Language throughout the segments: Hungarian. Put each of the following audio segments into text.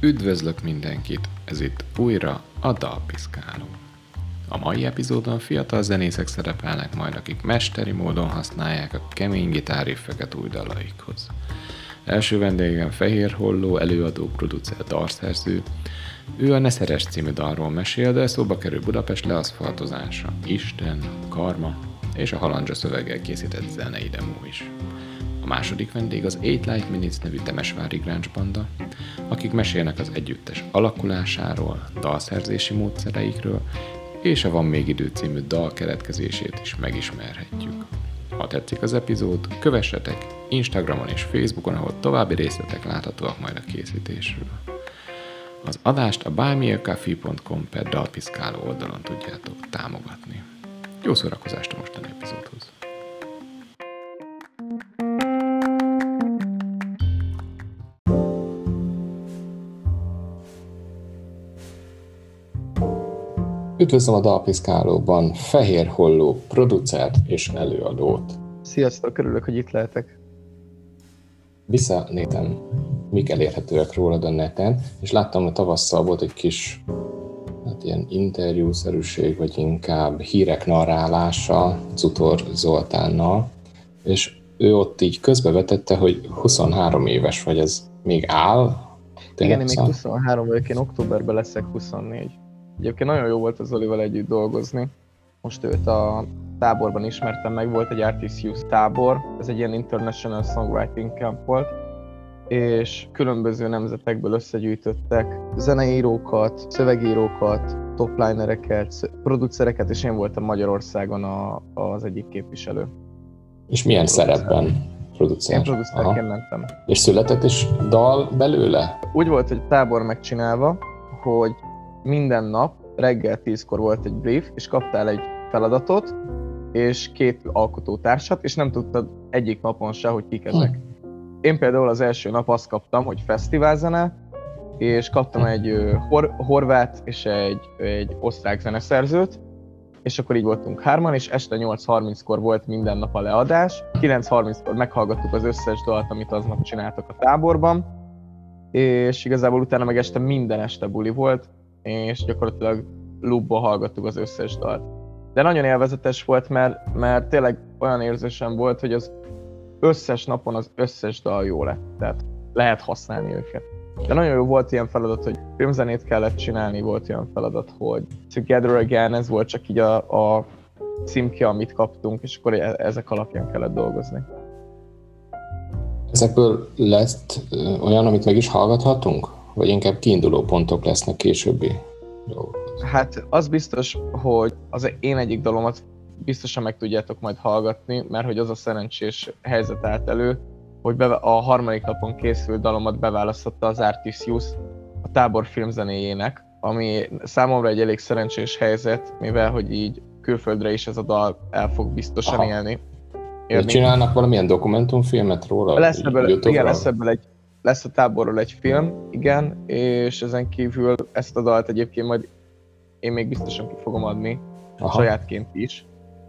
Üdvözlök mindenkit, ez itt újra a Dalpiszkáló. A mai epizódon fiatal zenészek szerepelnek majd, akik mesteri módon használják a kemény gitárriffeket új dalaikhoz. Első vendégem Fehér Holló, előadó, producer, dalszerző. Ő a Neszeres című dalról mesél, de szóba kerül Budapest leaszfaltozása, Isten, Karma és a Halandzsa szöveggel készített zenei demo is. Második vendég az Eight Light Minutes nevű Temesvári Gráncs banda, akik mesélnek az együttes alakulásáról, dalszerzési módszereikről, és a Van még idő című dal keretkezését is megismerhetjük. Ha tetszik az epizód, kövessetek Instagramon és Facebookon, ahol további részletek láthatóak majd a készítésről. Az adást a buymeacoffee.com per dalpiszkáló oldalon tudjátok támogatni. Jó szórakozást a mostani epizódhoz! Üdvözlöm a Dalpiszkálóban Fehér Holló producert és előadót. Sziasztok, örülök, hogy itt lehetek. Visszanéztem, mik elérhetőek rólad a neten, és láttam, hogy tavasszal volt egy kis hát ilyen interjúszerűség, vagy inkább hírek narrálása Cutor Zoltánnal, és ő ott így közbevetette, hogy 23 éves vagy, ez még áll? Igen, én még 23 vagyok, én októberben leszek 24. Egyébként nagyon jó volt az Olival együtt dolgozni. Most őt a táborban ismertem meg, volt egy Artist Youth tábor, ez egy ilyen International Songwriting Camp volt, és különböző nemzetekből összegyűjtöttek zeneírókat, szövegírókat, toplinereket, producereket, és én voltam Magyarországon a, az egyik képviselő. És milyen szerepben producer? Én producerként mentem. És született is dal belőle? Úgy volt, hogy tábor megcsinálva, hogy minden nap reggel 10-kor volt egy brief, és kaptál egy feladatot, és két alkotótársat, és nem tudtad egyik napon se, hogy kik ezek. Én például az első nap azt kaptam, hogy fesztiválzene, és kaptam egy hor- horvát és egy, egy osztrák zeneszerzőt, és akkor így voltunk hárman, és este 8.30-kor volt minden nap a leadás. 9.30-kor meghallgattuk az összes dalt, amit aznap csináltak a táborban, és igazából utána meg este minden este buli volt, és gyakorlatilag loopba hallgattuk az összes dalt. De nagyon élvezetes volt, mert, mert tényleg olyan érzésem volt, hogy az összes napon az összes dal jó lett. Tehát lehet használni őket. De nagyon jó volt ilyen feladat, hogy filmzenét kellett csinálni, volt ilyen feladat, hogy Together Again, ez volt csak így a, a címke, amit kaptunk, és akkor e- ezek alapján kellett dolgozni. Ezekből lesz olyan, amit meg is hallgathatunk? Vagy inkább kiinduló pontok lesznek későbbi dolgok? Hát az biztos, hogy az én egyik dalomat biztosan meg tudjátok majd hallgatni, mert hogy az a szerencsés helyzet állt elő, hogy beve- a harmadik napon készült dalomat beválasztotta az Artisius a tábor filmzenéjének, ami számomra egy elég szerencsés helyzet, mivel hogy így külföldre is ez a dal el fog biztosan Aha. élni. Érni. Csinálnak valamilyen dokumentumfilmet róla? Lesz ebből, igen, lesz ebből egy lesz a táborról egy film, igen, és ezen kívül ezt a dalt egyébként majd én még biztosan ki fogom adni, Aha. sajátként is.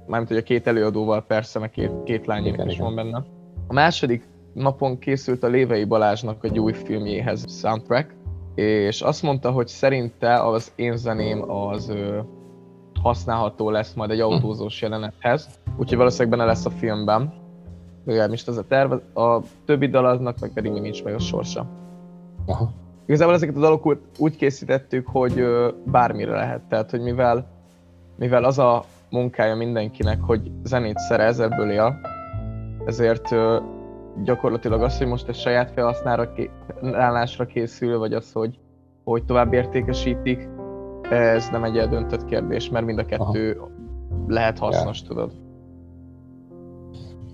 Mármint, hogy a két előadóval persze, meg két, két lányének is igen. van benne. A második napon készült a Lévei Balázsnak egy új filmjéhez soundtrack, és azt mondta, hogy szerinte az én zeném az ö, használható lesz majd egy hm. autózós jelenethez, úgyhogy valószínűleg benne lesz a filmben legalábbis ez a terv, a többi dalaznak meg pedig még nincs meg a sorsa. Aha. Igazából ezeket a dalokat úgy készítettük, hogy bármire lehet, tehát hogy mivel, mivel az a munkája mindenkinek, hogy zenét szerez, ebből él, ezért gyakorlatilag az, hogy most egy saját felhasználásra készül, vagy az, hogy, hogy tovább értékesítik, ez nem egy eldöntött kérdés, mert mind a kettő Aha. lehet hasznos, ja. tudod.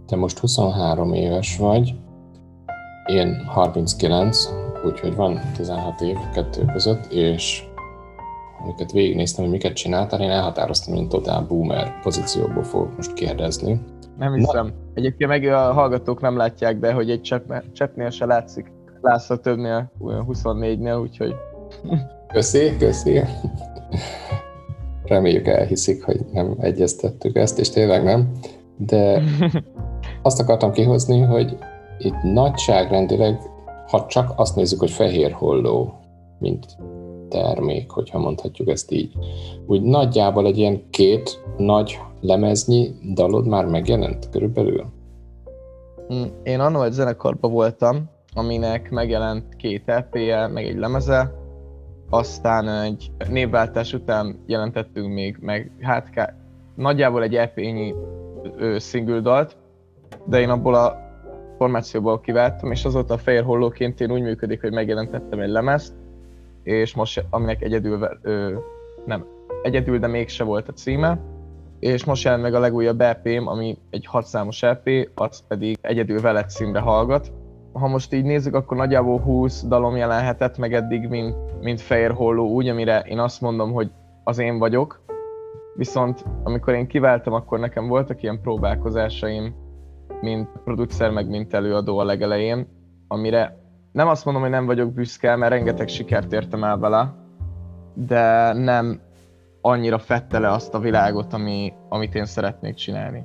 Te most 23 éves vagy, én 39, úgyhogy van 16 év kettő között, és amiket végignéztem, hogy miket csináltál, én elhatároztam, hogy totál boomer pozícióból fogok most kérdezni. Nem hiszem. Na. Egyébként meg a hallgatók nem látják, de hogy egy cseppnél se látszik. László többnél, 24-nél, úgyhogy... Köszi, köszi. Reméljük elhiszik, hogy nem egyeztettük ezt, és tényleg nem. De azt akartam kihozni, hogy itt nagyságrendileg, ha csak azt nézzük, hogy fehér holló, mint termék, hogyha mondhatjuk ezt így. Úgy nagyjából egy ilyen két nagy lemeznyi dalod már megjelent körülbelül? Mm, én annól egy zenekarban voltam, aminek megjelent két EP-je, meg egy lemeze, aztán egy névváltás után jelentettünk még meg, hát ká, nagyjából egy EP-nyi single dalt, de én abból a formációból kiváltam, és azóta a Fehér Hollóként én úgy működik, hogy megjelentettem egy lemezt, és most, aminek egyedül, ö, nem, egyedül, de mégse volt a címe, és most jelent meg a legújabb EP-m, ami egy 6 számos EP, az pedig egyedül veled címre hallgat. Ha most így nézzük, akkor nagyjából 20 dalom jelenhetett meg eddig, mint, mint Fehér Holló, úgy, amire én azt mondom, hogy az én vagyok. Viszont amikor én kiváltam, akkor nekem voltak ilyen próbálkozásaim, mint producer, meg mint előadó a legelején, amire nem azt mondom, hogy nem vagyok büszke, mert rengeteg sikert értem el vele, de nem annyira fette le azt a világot, ami, amit én szeretnék csinálni.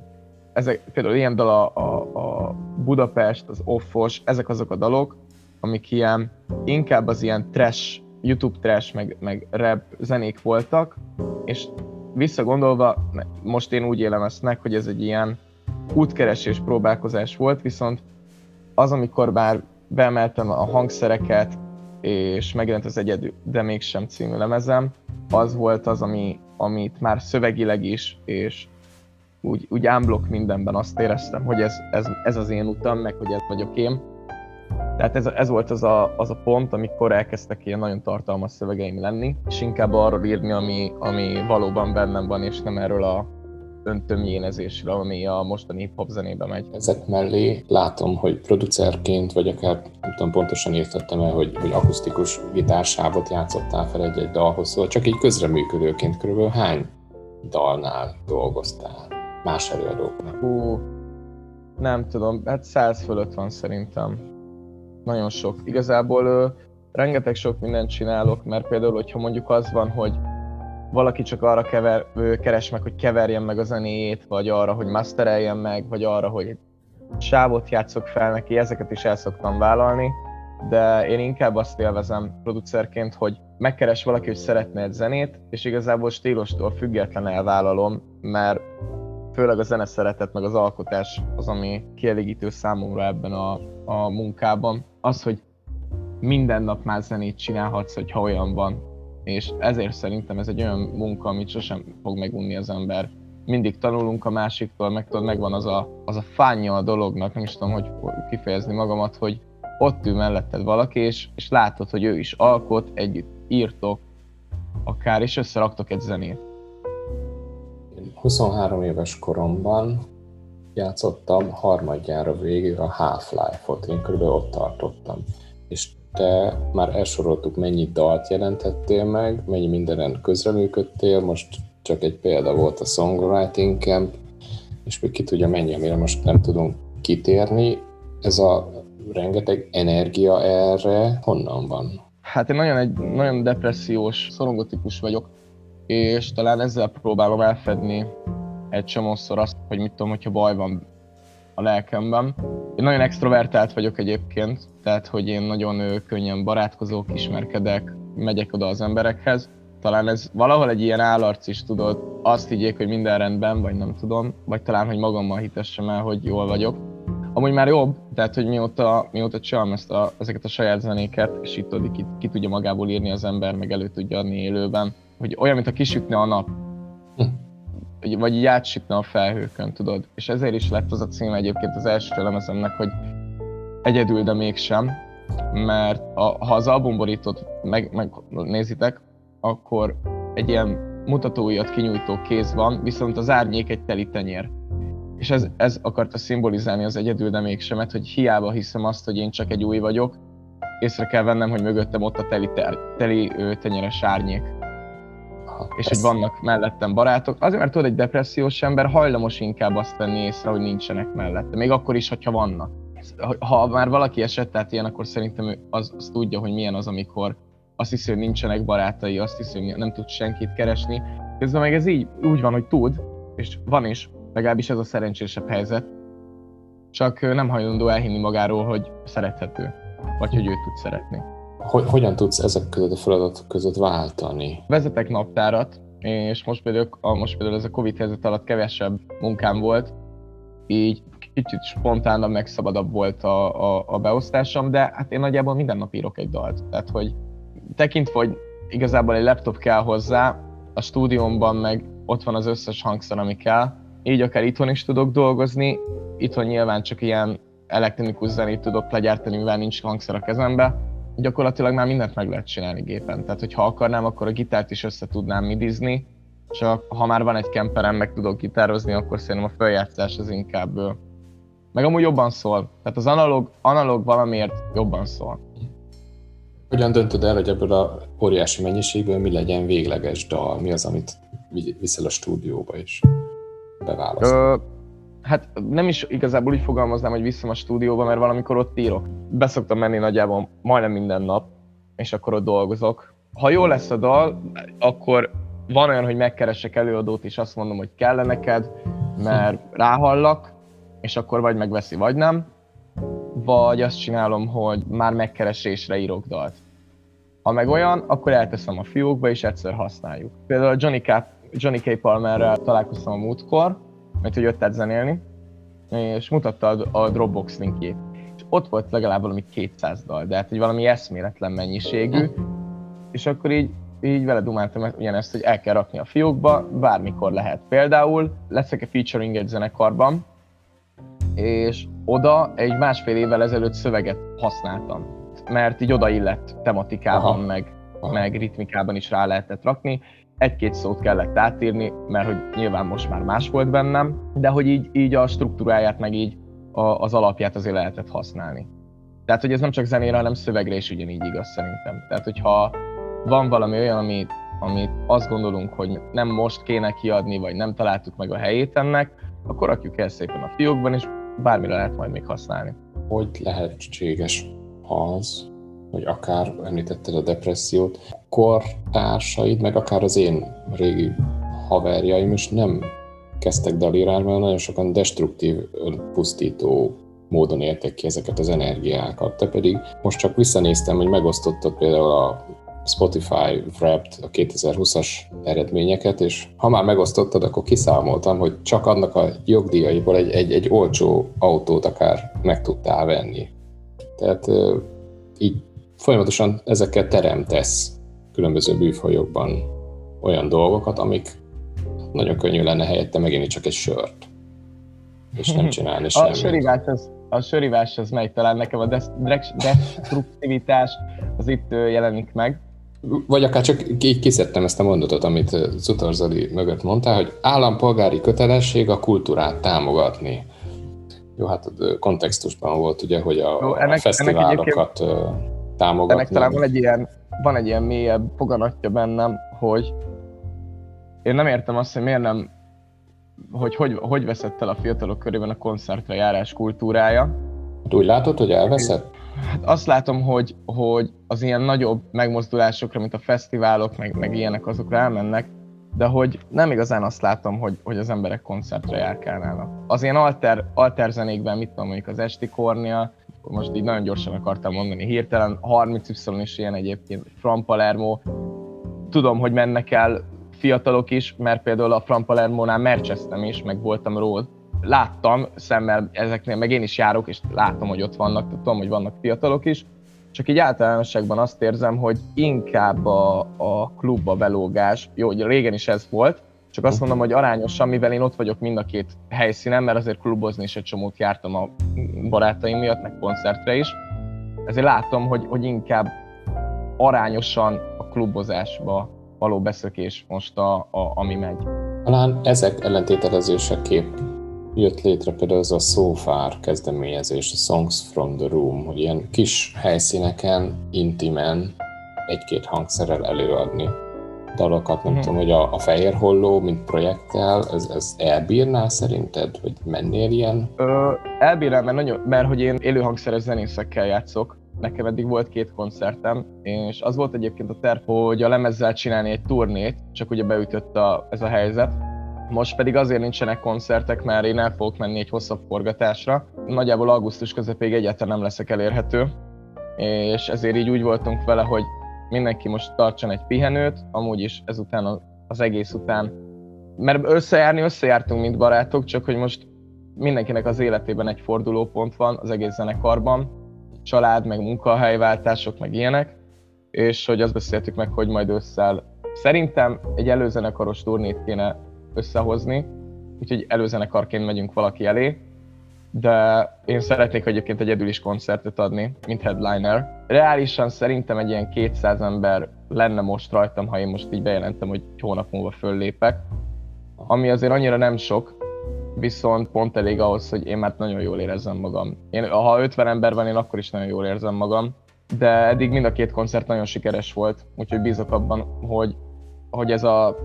Ezek, például ilyen dal a, a, a Budapest, az Offos, ezek azok a dalok, amik ilyen, inkább az ilyen trash, YouTube trash, meg, meg rap zenék voltak, és visszagondolva, most én úgy élem ezt meg, hogy ez egy ilyen útkeresés próbálkozás volt, viszont az, amikor már beemeltem a hangszereket, és megjelent az Egyedül, de mégsem című lemezem, az volt az, ami, amit már szövegileg is, és úgy, úgy unblock mindenben azt éreztem, hogy ez, ez, ez az én utam, meg hogy ez vagyok én. Tehát ez, ez volt az a, az a pont, amikor elkezdtek ilyen nagyon tartalmas szövegeim lenni, és inkább arról írni, ami, ami valóban bennem van, és nem erről a öntömjénezésre, ami a mostani hip-hop zenébe megy. Ezek mellé látom, hogy producerként, vagy akár nem tudom, pontosan írtattam el, hogy, hogy akusztikus gitársávot játszottál fel egy-egy dalhoz, szóval csak így közreműködőként körülbelül hány dalnál dolgoztál más előadóknak? Hú, nem tudom, hát száz fölött van szerintem. Nagyon sok. Igazából ö, rengeteg sok mindent csinálok, mert például, hogyha mondjuk az van, hogy valaki csak arra kever, keres meg, hogy keverjen meg a zenéjét, vagy arra, hogy mastereljen meg, vagy arra, hogy sávot játszok fel neki, ezeket is el szoktam vállalni, de én inkább azt élvezem producerként, hogy megkeres valaki, hogy szeretne egy zenét, és igazából stílustól független elvállalom, mert főleg a zene szeretet, meg az alkotás az, ami kielégítő számomra ebben a, a munkában. Az, hogy minden nap már zenét csinálhatsz, hogyha olyan van, és ezért szerintem ez egy olyan munka, amit sosem fog megunni az ember. Mindig tanulunk a másiktól, meg tudod, megvan az a, az a fánya a dolognak, nem is tudom, hogy kifejezni magamat, hogy ott ül melletted valaki, és, és látod, hogy ő is alkot, együtt írtok, akár, és összeraktok egy zenét. 23 éves koromban játszottam harmadjára végig a Half-Life-ot, én körülbelül ott tartottam. És te már elsoroltuk, mennyi dalt jelentettél meg, mennyi mindenen közreműködtél, most csak egy példa volt a Songwriting Camp, és még ki tudja mennyi, amire most nem tudunk kitérni. Ez a rengeteg energia erre honnan van? Hát én nagyon, egy, nagyon depressziós, szorongotikus vagyok, és talán ezzel próbálom elfedni egy csomószor azt, hogy mit tudom, hogyha baj van a lelkemben. Én nagyon extrovertált vagyok egyébként, tehát hogy én nagyon könnyen barátkozók, ismerkedek, megyek oda az emberekhez. Talán ez valahol egy ilyen állarc is, tudod, azt higgyék, hogy minden rendben, vagy nem tudom, vagy talán, hogy magammal hitessem el, hogy jól vagyok. Amúgy már jobb, tehát hogy mióta, mióta csinálom ezt a, ezeket a saját zenéket, és itt ki, ki tudja magából írni az ember, meg elő tudja adni élőben, hogy olyan, mint a kisütne a nap. Vagy így átsütne a felhőkön, tudod. És ezért is lett az a cím egyébként az első lemezemnek, hogy egyedül, de mégsem, mert a, ha az albumborítót meg, megnézitek, akkor egy ilyen mutatóiat kinyújtó kéz van, viszont az árnyék egy teli tenyér. És ez, ez akarta szimbolizálni az egyedül, de mégsem, hogy hiába hiszem azt, hogy én csak egy új vagyok, észre kell vennem, hogy mögöttem ott a teli, teli tenyeres árnyék és hogy vannak mellettem barátok. Azért, mert tudod, egy depressziós ember hajlamos inkább azt venni észre, hogy nincsenek mellette. Még akkor is, hogyha vannak. Ha már valaki esett át ilyen, akkor szerintem ő az, az tudja, hogy milyen az, amikor azt hiszi, hogy nincsenek barátai, azt hiszi, hogy nem tud senkit keresni. Közben meg ez így úgy van, hogy tud, és van is, legalábbis ez a szerencsésebb helyzet. Csak nem hajlandó elhinni magáról, hogy szerethető, vagy hogy őt tud szeretni. Hogy, hogyan tudsz ezek között a feladatok között váltani? Vezetek naptárat, és most például, most például ez a Covid helyzet alatt kevesebb munkám volt, így kicsit spontánabb, meg szabadabb volt a, a, a beosztásom, de hát én nagyjából minden nap írok egy dalt. Tehát, hogy tekintve, hogy igazából egy laptop kell hozzá, a stúdiómban meg ott van az összes hangszer, ami kell, így akár itthon is tudok dolgozni, itthon nyilván csak ilyen elektronikus zenét tudok legyártani, mivel nincs hangszer a kezembe, gyakorlatilag már mindent meg lehet csinálni gépen. Tehát, hogy ha akarnám, akkor a gitárt is össze tudnám midizni, csak ha már van egy kemperem, meg tudok gitározni, akkor szerintem a feljátszás az inkább... Meg amúgy jobban szól. Tehát az analóg, analóg valamiért jobban szól. Hogyan döntöd el, hogy ebből a óriási mennyiségből mi legyen végleges dal? Mi az, amit viszel a stúdióba is beválasztod? Hát nem is igazából úgy fogalmaznám, hogy viszem a stúdióba, mert valamikor ott írok. Beszoktam menni nagyjából majdnem minden nap, és akkor ott dolgozok. Ha jó lesz a dal, akkor van olyan, hogy megkeresek előadót, és azt mondom, hogy kell neked, mert ráhallak, és akkor vagy megveszi, vagy nem. Vagy azt csinálom, hogy már megkeresésre írok dalt. Ha meg olyan, akkor elteszem a fiókba, és egyszer használjuk. Például Johnny K. Johnny K. Palmerrel találkoztam a múltkor, mert hogy jött zenélni, és mutatta a, a Dropbox linkjét. És ott volt legalább valami 200 dal, de hát egy valami eszméletlen mennyiségű, és akkor így, így vele dumáltam ugyanezt, hogy el kell rakni a fiókba, bármikor lehet. Például leszek a featuring egy zenekarban, és oda egy másfél évvel ezelőtt szöveget használtam, mert így odaillett tematikában, Aha. meg, Aha. meg ritmikában is rá lehetett rakni, egy-két szót kellett átírni, mert hogy nyilván most már más volt bennem, de hogy így, így a struktúráját, meg így a, az alapját azért lehetett használni. Tehát, hogy ez nem csak zenére, hanem szövegre is ugyanígy igaz szerintem. Tehát, hogyha van valami olyan, amit, amit azt gondolunk, hogy nem most kéne kiadni, vagy nem találtuk meg a helyét ennek, akkor rakjuk el szépen a fiókban, és bármire lehet majd még használni. Hogy lehetséges az, hogy akár említetted a depressziót, kortársaid, meg akár az én régi haverjaim is nem kezdtek delirálni, mert nagyon sokan destruktív, pusztító módon éltek ki ezeket az energiákat. Te pedig most csak visszanéztem, hogy megosztottad például a Spotify Wrapped a 2020-as eredményeket, és ha már megosztottad, akkor kiszámoltam, hogy csak annak a jogdíjaiból egy, egy, egy olcsó autót akár meg tudtál venni. Tehát így folyamatosan ezekkel teremtesz különböző bűfajokban olyan dolgokat, amik nagyon könnyű lenne helyette megint csak egy sört, és nem csinálni semmit. A sörivás az, a sörivás az megy, talán nekem a destruktivitás az itt jelenik meg. Vagy akár csak így kiszedtem ezt a mondatot, amit Zutor Zoli mögött mondtál, hogy állampolgári kötelesség a kultúrát támogatni. Jó, hát kontextusban volt ugye, hogy a, Jó, ennek, a fesztiválokat ennek támogatni. Ennek talán van egy ilyen, van egy ilyen mélyebb foganatja bennem, hogy én nem értem azt, hogy miért nem, hogy hogy, hogy veszett el a fiatalok körében a koncertre járás kultúrája. Úgy látod, hogy elveszett? Hát azt látom, hogy, hogy az ilyen nagyobb megmozdulásokra, mint a fesztiválok, meg, meg ilyenek, azokra elmennek, de hogy nem igazán azt látom, hogy, hogy az emberek koncertre járkálnának. Az ilyen alter, alter zenékben, mit tudom, mondjuk az Esti Kornia, most így nagyon gyorsan akartam mondani, hirtelen 30Y is ilyen egyébként, Fran Palermo, tudom, hogy mennek el fiatalok is, mert például a Fran Palermo-nál mercseztem is, meg voltam róla, láttam szemmel ezeknél, meg én is járok, és látom, hogy ott vannak, tudom, hogy vannak fiatalok is, csak így általánosságban azt érzem, hogy inkább a, a klubba belógás, jó, hogy régen is ez volt, csak azt mondom, hogy arányosan, mivel én ott vagyok mind a két helyszínen, mert azért klubozni is egy csomót jártam a barátaim miatt, meg koncertre is. Ezért látom, hogy, hogy inkább arányosan a klubozásba való beszökés most, a, a, ami megy. Talán ezek ellentételezéseképp jött létre például ez a So Far kezdeményezés, a Songs from the Room, hogy ilyen kis helyszíneken, intimen egy-két hangszerrel előadni dalokat, nem hmm. tudom, hogy a, a Fehér Holló, mint projekttel, ez, ez elbírná szerinted, hogy mennél ilyen? Ö, elbírnám, mert, nagyon, mert hogy én élőhangszeres zenészekkel játszok, nekem eddig volt két koncertem, és az volt egyébként a terv, hogy a lemezzel csinálni egy turnét, csak ugye beütött a, ez a helyzet. Most pedig azért nincsenek koncertek, mert én el fogok menni egy hosszabb forgatásra. Nagyjából augusztus közepéig egyáltalán nem leszek elérhető, és ezért így úgy voltunk vele, hogy mindenki most tartson egy pihenőt, amúgy is ezután az egész után, mert összejárni összejártunk, mint barátok, csak hogy most mindenkinek az életében egy fordulópont van az egész zenekarban, család, meg munkahelyváltások, meg ilyenek, és hogy azt beszéltük meg, hogy majd összel. Szerintem egy előzenekaros turnét kéne összehozni, úgyhogy előzenekarként megyünk valaki elé, de én szeretnék egyébként egyedül is koncertet adni, mint headliner. Reálisan szerintem egy ilyen 200 ember lenne most rajtam, ha én most így bejelentem, hogy hónap múlva föllépek. Ami azért annyira nem sok, viszont pont elég ahhoz, hogy én már nagyon jól érezzem magam. Én, ha 50 ember van, én akkor is nagyon jól érzem magam, de eddig mind a két koncert nagyon sikeres volt, úgyhogy bízok abban, hogy, hogy ez a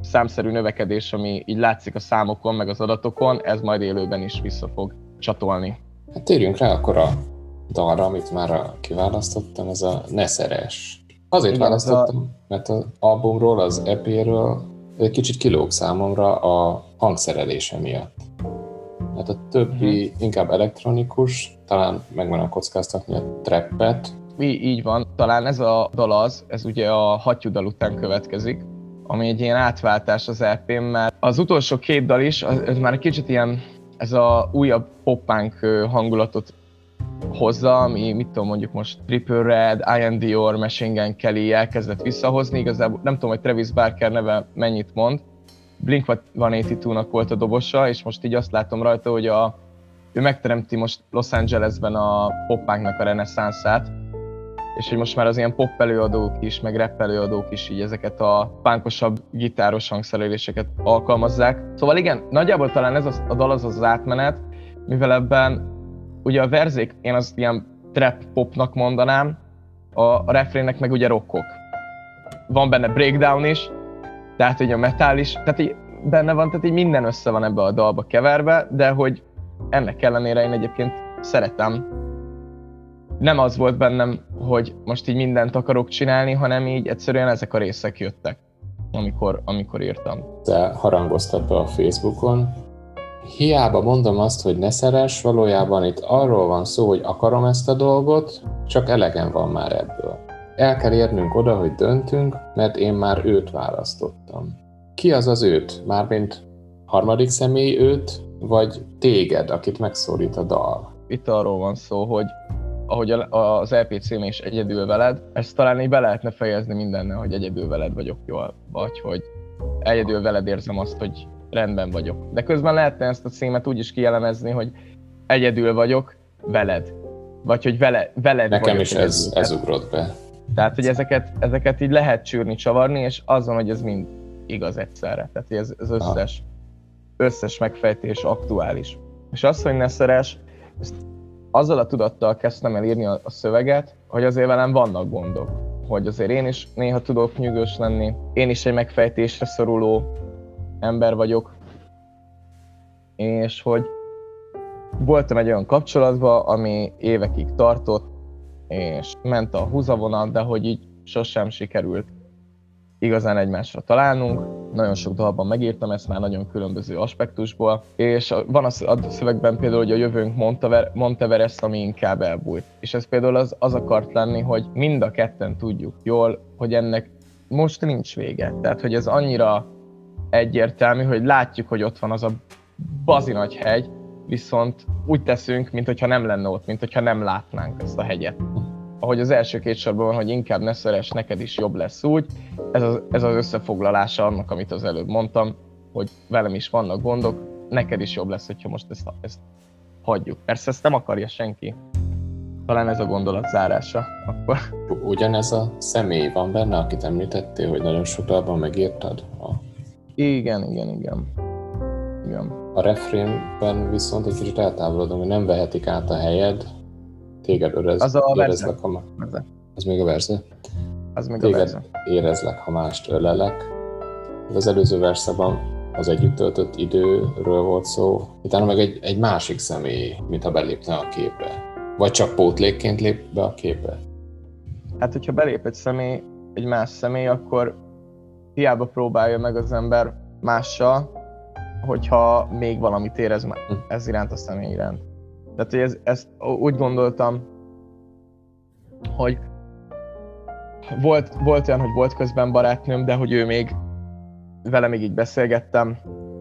számszerű növekedés, ami így látszik a számokon, meg az adatokon, ez majd élőben is vissza fog csatolni. Hát térjünk rá akkor a dalra, amit már kiválasztottam, ez a Neszeres. Azért Igen, választottam, a... mert az albumról, az EP-ről egy kicsit kilóg számomra a hangszerelése miatt. Hát a többi uh-huh. inkább elektronikus, talán megvan a kockáztatni a trappet. Így, így van, talán ez a dal az, ez ugye a hattyúdal után következik, ami egy ilyen átváltás az ep mert az utolsó két dal is, ez már egy kicsit ilyen, ez a újabb poppánk hangulatot hozza, ami mit tudom mondjuk most Triple Red, Ian Dior, Machine Gun Kelly elkezdett visszahozni, igazából nem tudom, hogy Travis Barker neve mennyit mond, Blink-182-nak volt a dobosa, és most így azt látom rajta, hogy a, ő megteremti most Los Angelesben a poppánknak a reneszánszát, és hogy most már az ilyen pop előadók is, meg rap előadók is így ezeket a pánkosabb gitáros hangszereléseket alkalmazzák. Szóval igen, nagyjából talán ez a, a dal az az átmenet, mivel ebben ugye a verzék, én azt ilyen trap popnak mondanám, a, a refrének meg ugye rockok. Van benne breakdown is, tehát hogy a metal is, tehát így benne van, tehát így minden össze van ebbe a dalba keverve, de hogy ennek ellenére én egyébként szeretem nem az volt bennem, hogy most így mindent akarok csinálni, hanem így egyszerűen ezek a részek jöttek, amikor, amikor írtam. Te harangoztad be a Facebookon, Hiába mondom azt, hogy ne szeres, valójában itt arról van szó, hogy akarom ezt a dolgot, csak elegem van már ebből. El kell érnünk oda, hogy döntünk, mert én már őt választottam. Ki az az őt? Mármint harmadik személy őt, vagy téged, akit megszólít a dal? Itt arról van szó, hogy ahogy az LP cím is egyedül veled, ezt talán így be lehetne fejezni mindenne, hogy egyedül veled vagyok jól, vagy hogy egyedül veled érzem azt, hogy rendben vagyok. De közben lehetne ezt a címet úgy is kielemezni, hogy egyedül vagyok veled. Vagy hogy vele, veled Nekem vagyok is ez, ez ugrott be. Tehát, hogy ezeket, ezeket így lehet csűrni, csavarni, és azon, hogy ez mind igaz egyszerre. Tehát, hogy ez, ez összes, összes megfejtés aktuális. És az, hogy ne szeres, ezt azzal a tudattal kezdtem el írni a, szöveget, hogy azért velem vannak gondok. Hogy azért én is néha tudok nyűgös lenni, én is egy megfejtésre szoruló ember vagyok, és hogy voltam egy olyan kapcsolatban, ami évekig tartott, és ment a húzavonat, de hogy így sosem sikerült igazán egymásra találnunk. Nagyon sok dalban megírtam ezt már nagyon különböző aspektusból, és van a szövegben például, hogy a jövőnk Monteverest, ami inkább elbújt. És ez például az, az akart lenni, hogy mind a ketten tudjuk jól, hogy ennek most nincs vége. Tehát, hogy ez annyira egyértelmű, hogy látjuk, hogy ott van az a bazi nagy hegy, viszont úgy teszünk, mintha nem lenne ott, mintha nem látnánk ezt a hegyet. Ahogy az első két sorban van, hogy inkább ne szeres, neked is jobb lesz úgy, ez az, ez az összefoglalása annak, amit az előbb mondtam, hogy velem is vannak gondok, neked is jobb lesz, hogyha most ezt, ezt hagyjuk. Persze ezt nem akarja senki. Talán ez a gondolat zárása. Akkor. Ugyanez a személy van benne, akit említettél, hogy nagyon sok dalban megírtad? A igen, igen, igen. igen. A refrénben viszont egy kicsit eltávolodom, hogy nem vehetik át a helyed, téged örez, az a érezlek, ha má... Az még a verze? Az még téged a verze. érezlek, ha mást ölelek. Az előző verszeben az együtt töltött időről volt szó, utána meg egy, egy másik személy, mintha belépne a képbe. Vagy csak pótlékként lép be a képbe? Hát, hogyha belép egy személy, egy más személy, akkor hiába próbálja meg az ember mással, hogyha még valamit érez hm. ez iránt a személy iránt. Tehát, hogy ez, ezt úgy gondoltam, hogy volt, volt olyan, hogy volt közben barátnőm, de hogy ő még vele még így beszélgettem,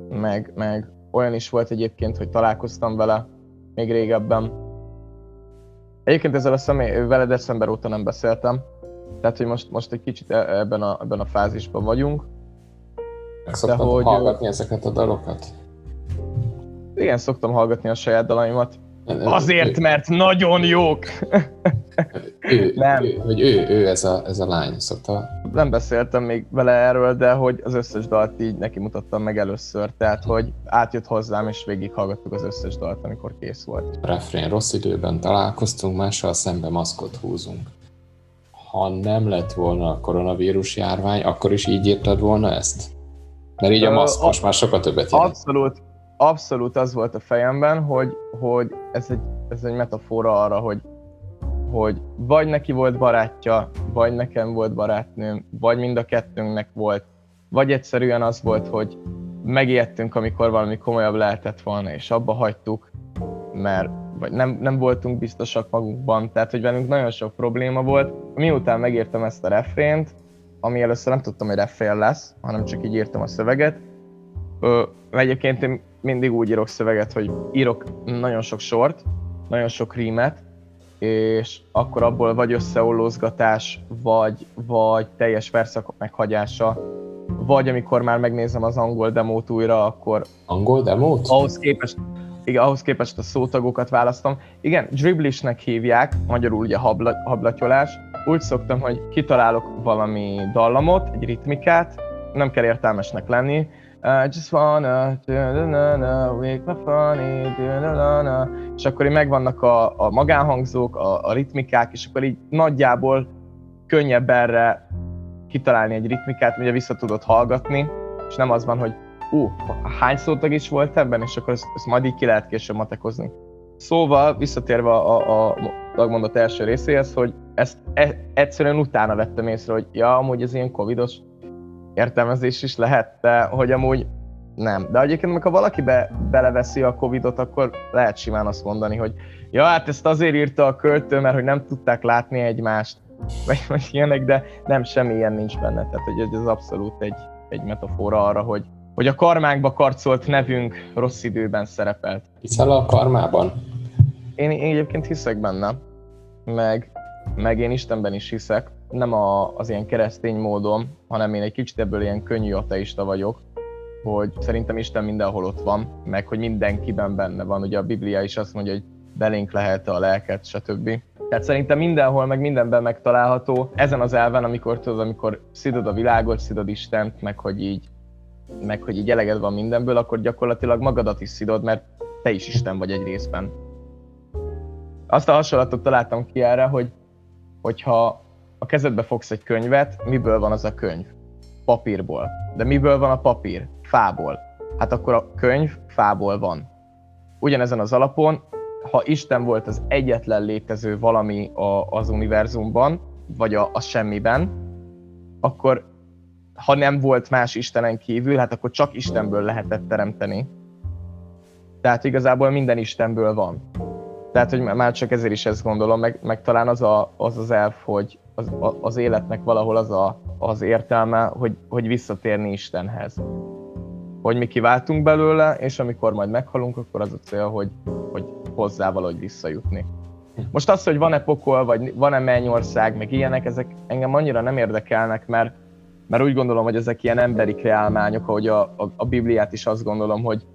meg, meg olyan is volt egyébként, hogy találkoztam vele még régebben. Egyébként ezzel a személy, vele december óta nem beszéltem, tehát hogy most, most egy kicsit e, ebben a, ebben a fázisban vagyunk. Meg szoktad hogy, hallgatni ezeket a dalokat? Igen, szoktam hallgatni a saját dalaimat. Azért, mert nagyon jók! ő, nem. Ő, hogy ő, ő ez, a, ez a lány, szokta? Nem beszéltem még vele erről, de hogy az összes dalt így neki mutattam meg először, tehát hogy átjött hozzám, és végighallgattuk az összes dalt, amikor kész volt. Refrén, rossz időben találkoztunk, mással szembe maszkot húzunk. Ha nem lett volna a koronavírus járvány, akkor is így írtad volna ezt? Mert így a maszkos már sokkal többet jelent. Abszolút, abszolút az volt a fejemben, hogy, hogy ez, egy, ez egy metafora arra, hogy, hogy vagy neki volt barátja, vagy nekem volt barátnőm, vagy mind a kettőnknek volt, vagy egyszerűen az volt, hogy megijedtünk, amikor valami komolyabb lehetett volna, és abba hagytuk, mert vagy nem, nem voltunk biztosak magunkban, tehát hogy velünk nagyon sok probléma volt. Miután megírtam ezt a refrént, ami először nem tudtam, hogy refrén lesz, hanem csak így írtam a szöveget, egyébként én mindig úgy írok szöveget, hogy írok nagyon sok sort, nagyon sok rímet, és akkor abból vagy összeollózgatás, vagy, vagy teljes verszak meghagyása, vagy amikor már megnézem az angol demót újra, akkor... Angol demót? Ahhoz képest, igen, ahhoz képest a szótagokat választom. Igen, dribblishnek hívják, magyarul ugye habla, hablatyolás. Úgy szoktam, hogy kitalálok valami dallamot, egy ritmikát, nem kell értelmesnek lenni, I just wanna wake my funny és akkor így megvannak a, a magánhangzók, a, a ritmikák, és akkor így nagyjából könnyebb erre kitalálni egy ritmikát, ugye vissza tudod hallgatni, és nem az van, hogy ú, uh, hány szótag is volt ebben, és akkor ezt, ezt majd így ki lehet később matekozni. Szóval, visszatérve a, a dagmondat első részéhez, hogy ezt e, egyszerűen utána vettem észre, hogy ja, amúgy ez ilyen covidos értelmezés is lehet, de hogy amúgy nem. De egyébként, amikor valaki be, beleveszi a Covidot, akkor lehet simán azt mondani, hogy ja, hát ezt azért írta a költő, mert hogy nem tudták látni egymást, vagy, vagy ilyenek, de nem, semmi ilyen nincs benne. Tehát, hogy ez abszolút egy, egy metafora arra, hogy, hogy a karmánkba karcolt nevünk rossz időben szerepelt. Hiszel a karmában? Én, én egyébként hiszek benne, meg, meg én Istenben is hiszek, nem a, az ilyen keresztény módon, hanem én egy kicsit ebből ilyen könnyű ateista vagyok, hogy szerintem Isten mindenhol ott van, meg hogy mindenkiben benne van. Ugye a Biblia is azt mondja, hogy belénk lehet a lelket, stb. Tehát szerintem mindenhol, meg mindenben megtalálható. Ezen az elven, amikor tudod, amikor szidod a világot, szidod Istent, meg hogy így, meg hogy így eleged van mindenből, akkor gyakorlatilag magadat is szidod, mert te is Isten vagy egy részben. Azt a hasonlatot találtam ki erre, hogy hogyha kezedbe fogsz egy könyvet, miből van az a könyv? Papírból. De miből van a papír? Fából. Hát akkor a könyv fából van. Ugyanezen az alapon, ha Isten volt az egyetlen létező valami a, az univerzumban, vagy a, a semmiben, akkor ha nem volt más Istenen kívül, hát akkor csak Istenből lehetett teremteni. Tehát igazából minden Istenből van. Tehát, hogy már csak ezért is ezt gondolom, meg, meg talán az, a, az az elf, hogy az, az életnek valahol az a, az értelme, hogy, hogy visszatérni Istenhez. Hogy mi kiváltunk belőle, és amikor majd meghalunk, akkor az a cél, hogy, hogy hozzá valahogy visszajutni. Most az, hogy van-e pokol, vagy van-e mennyország, meg ilyenek, ezek engem annyira nem érdekelnek, mert, mert úgy gondolom, hogy ezek ilyen emberi kreálmányok, ahogy a, a, a Bibliát is azt gondolom, hogy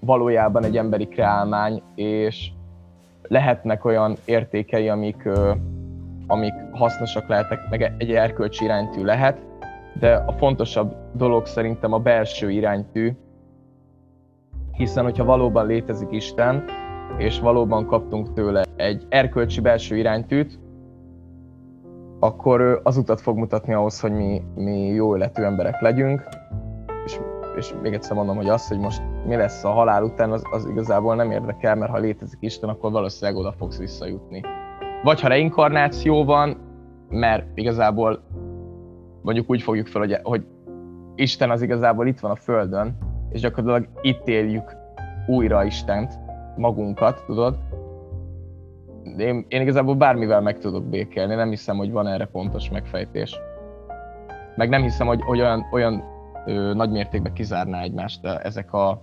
valójában egy emberi kreálmány, és lehetnek olyan értékei, amik, amik hasznosak lehetnek, meg egy erkölcsi iránytű lehet, de a fontosabb dolog szerintem a belső iránytű, hiszen hogyha valóban létezik Isten, és valóban kaptunk tőle egy erkölcsi belső iránytűt, akkor az utat fog mutatni ahhoz, hogy mi, mi jó életű emberek legyünk, és, még egyszer mondom, hogy az, hogy most mi lesz a halál után, az, az igazából nem érdekel, mert ha létezik Isten, akkor valószínűleg oda fogsz visszajutni. Vagy ha reinkarnáció van, mert igazából mondjuk úgy fogjuk fel, hogy, hogy Isten az igazából itt van a Földön, és gyakorlatilag itt éljük újra Istent, magunkat, tudod? én, én igazából bármivel meg tudok békélni, nem hiszem, hogy van erre pontos megfejtés. Meg nem hiszem, hogy, hogy olyan, olyan ö, nagy mértékben kizárná egymást ezek a,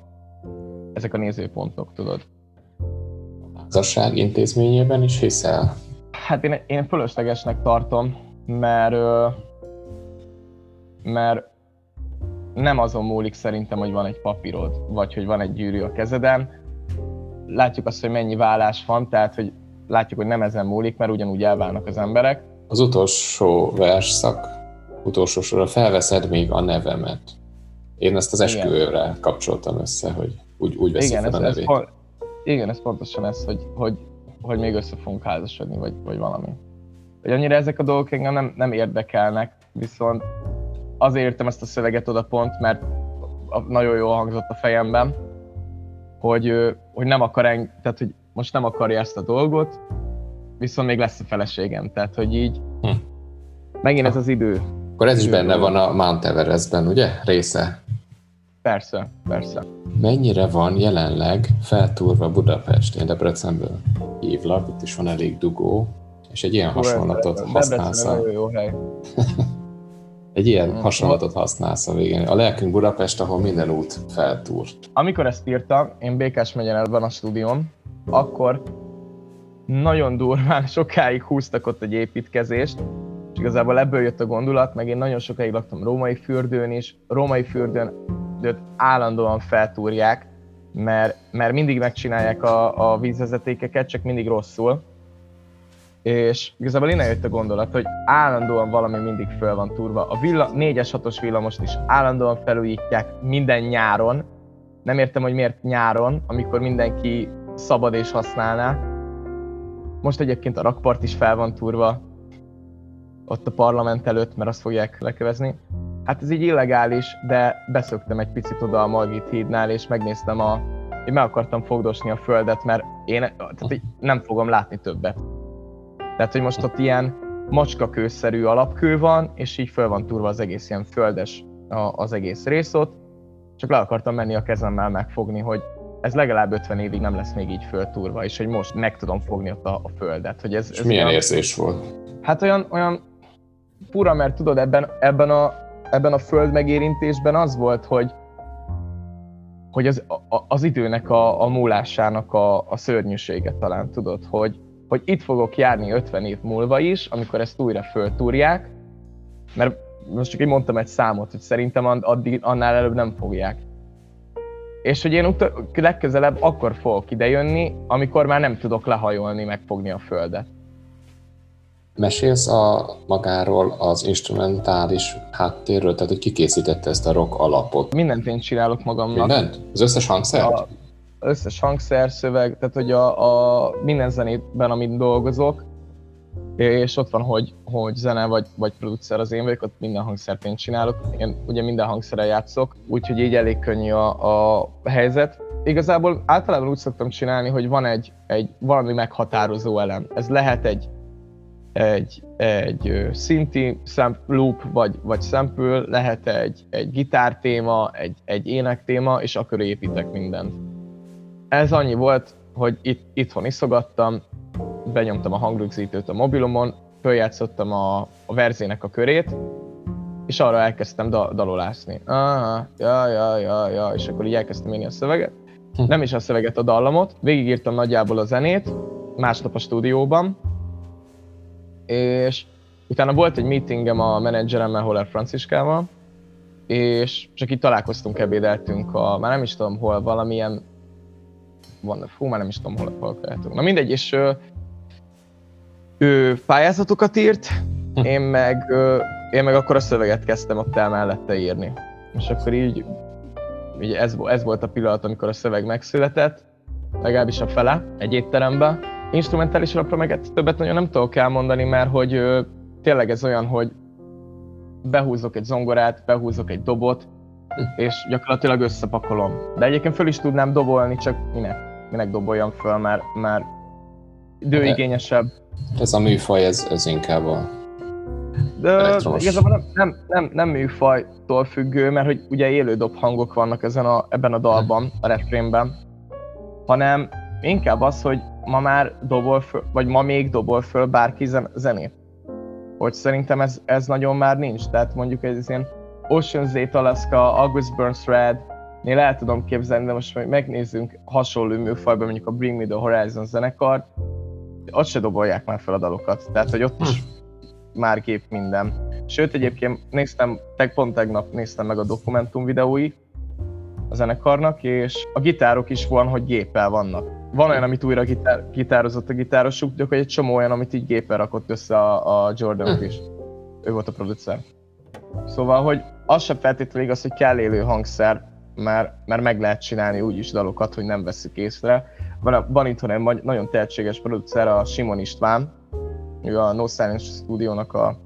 ezek a nézőpontok, tudod. A házasság intézményében is hiszel? Hát én, én fölöslegesnek tartom, mert, ö, mert nem azon múlik szerintem, hogy van egy papírod, vagy hogy van egy gyűrű a kezeden. Látjuk azt, hogy mennyi vállás van, tehát hogy látjuk, hogy nem ezen múlik, mert ugyanúgy elválnak az emberek. Az utolsó versszak, utolsó sorra felveszed még a nevemet. Én ezt az esküvőre kapcsoltam össze, hogy úgy, úgy veszik igen, fel ez, a nevét. Ez, igen, ez pontosan ez, hogy, hogy, hogy még össze fogunk házasodni, vagy, vagy valami. Hogy annyira ezek a dolgok engem nem, nem érdekelnek, viszont azért értem ezt a szöveget oda pont, mert nagyon jól hangzott a fejemben, hogy, hogy nem akar, eng- tehát hogy most nem akarja ezt a dolgot, viszont még lesz a feleségem, tehát hogy így hm. megint ez az idő. Akkor ez is benne van a Mount Everestben, ugye? Része. Persze, persze. Mennyire van jelenleg feltúrva Budapest? Én Debrecenből hívlak, itt is van elég dugó, és egy ilyen hasonlatot használsz. Jó hely. Egy ilyen hmm. hasonlatot használsz a végén. A lelkünk Budapest, ahol minden út feltúrt. Amikor ezt írtam, én Békás megyen van a stúdióm, akkor nagyon durván sokáig húztak ott egy építkezést, és igazából ebből jött a gondolat, meg én nagyon sokáig laktam római fürdőn is, római fürdőn állandóan feltúrják, mert, mert mindig megcsinálják a, a vízvezetékeket, csak mindig rosszul. És igazából innen jött a gondolat, hogy állandóan valami mindig föl van túrva. A villa, 4-es 6-os villamost is állandóan felújítják minden nyáron. Nem értem, hogy miért nyáron, amikor mindenki szabad és használná. Most egyébként a rakpart is fel van túrva, ott a parlament előtt, mert azt fogják lekövezni. Hát ez így illegális, de beszöktem egy picit oda a Margit hídnál, és megnéztem a... Én meg akartam fogdosni a földet, mert én tehát nem fogom látni többet. Tehát, hogy most ott ilyen macskakőszerű alapkő van, és így föl van turva az egész ilyen földes az egész rész ott. Csak le akartam menni a kezemmel megfogni, hogy ez legalább 50 évig nem lesz még így föltúrva, és hogy most meg tudom fogni ott a, a földet. Hogy ez, és ez milyen olyan, érzés volt? Hát olyan, olyan fura, mert tudod, ebben, ebben, a, ebben a föld megérintésben az volt, hogy, hogy az, a, az időnek a, a múlásának a, a szörnyűsége talán, tudod, hogy, hogy itt fogok járni 50 év múlva is, amikor ezt újra föltúrják, mert most csak így mondtam egy számot, hogy szerintem addig, annál előbb nem fogják. És hogy én ut- legközelebb akkor fogok idejönni, amikor már nem tudok lehajolni, megfogni a földet. Mesélsz a magáról az instrumentális háttérről, tehát hogy ki készítette ezt a rock alapot? Mindent én csinálok magamnak. Mindent? Az összes hangszer? A, összes hangszer, szöveg, tehát hogy a, a minden zenében, amit dolgozok, és ott van, hogy, hogy zene vagy, vagy producer az én vagyok, ott minden hangszert én csinálok. Én ugye minden hangszerrel játszok, úgyhogy így elég könnyű a, a helyzet. Igazából általában úgy szoktam csinálni, hogy van egy, egy valami meghatározó elem. Ez lehet egy, egy, egy szinti loop vagy, vagy sample, lehet egy, egy gitártéma, egy, egy énektéma, és akkor építek mindent. Ez annyi volt, hogy itt, itthon iszogattam, benyomtam a hangrögzítőt a mobilomon, följátszottam a, a verzének a körét, és arra elkezdtem da- dalolászni. Ah, ja, ja, ja, ja, és akkor így elkezdtem írni a szöveget. Hm. Nem is a szöveget, a dallamot. Végigírtam nagyjából a zenét, másnap a stúdióban, és utána volt egy meetingem a menedzseremmel, Holler Franciskával, és csak itt találkoztunk, ebédeltünk a, már nem is tudom hol, valamilyen, van, fú, már nem is tudom hol, hol kellett. Na mindegy, és ő pályázatokat írt, hm. én meg, én meg akkor a szöveget kezdtem ott el mellette írni. És akkor így, így ez, ez volt a pillanat, amikor a szöveg megszületett, legalábbis a fele, egy étteremben. Instrumentális alapra meg többet nagyon nem tudok elmondani, mert hogy ö, tényleg ez olyan, hogy behúzok egy zongorát, behúzok egy dobot, hm. és gyakorlatilag összepakolom. De egyébként föl is tudnám dobolni, csak minek, minek doboljam föl, mert, mert időigényesebb. Ez a műfaj, ez, ez inkább a de igazából nem, nem, nem, nem műfajtól függő, mert hogy ugye élő dobhangok vannak ezen a, ebben a dalban, a refrénben, hanem inkább az, hogy ma már dobol föl, vagy ma még dobol föl bárki zenét. Hogy szerintem ez, ez nagyon már nincs. Tehát mondjuk ez ilyen Ocean's 8 Alaska, August Burns Red, én el tudom képzelni, de most megnézzünk hasonló műfajban, mondjuk a Bring Me The Horizon zenekart, ott se dobolják már fel a dalokat. Tehát, hogy ott is már gép minden. Sőt, egyébként néztem, teg, pont tegnap néztem meg a dokumentum videói a zenekarnak, és a gitárok is van, hogy géppel vannak. Van olyan, amit újra gitár, gitározott a gitárosuk, de egy csomó olyan, amit így géppel rakott össze a, a Jordan is. Ő volt a producer. Szóval, hogy az sem feltétlenül igaz, hogy kell élő hangszer, mert, mert meg lehet csinálni úgy is dalokat, hogy nem veszük észre. Van, van itthon egy nagyon tehetséges producer, a Simon István, ő a No Silence Studio-nak a,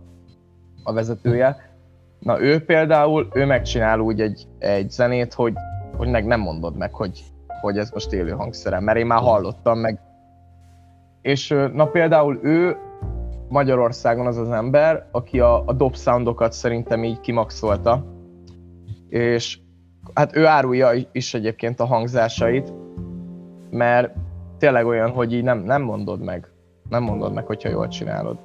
a vezetője. Na ő például, ő megcsinál úgy egy, egy zenét, hogy, hogy meg nem mondod meg, hogy, hogy ez most élő hangszerem, mert én már hallottam meg. És na például ő Magyarországon az az ember, aki a, a dob soundokat szerintem így kimaxolta, és hát ő árulja is egyébként a hangzásait, mert tényleg olyan, hogy így nem, nem mondod meg. Nem mondod meg, hogyha jól csinálod.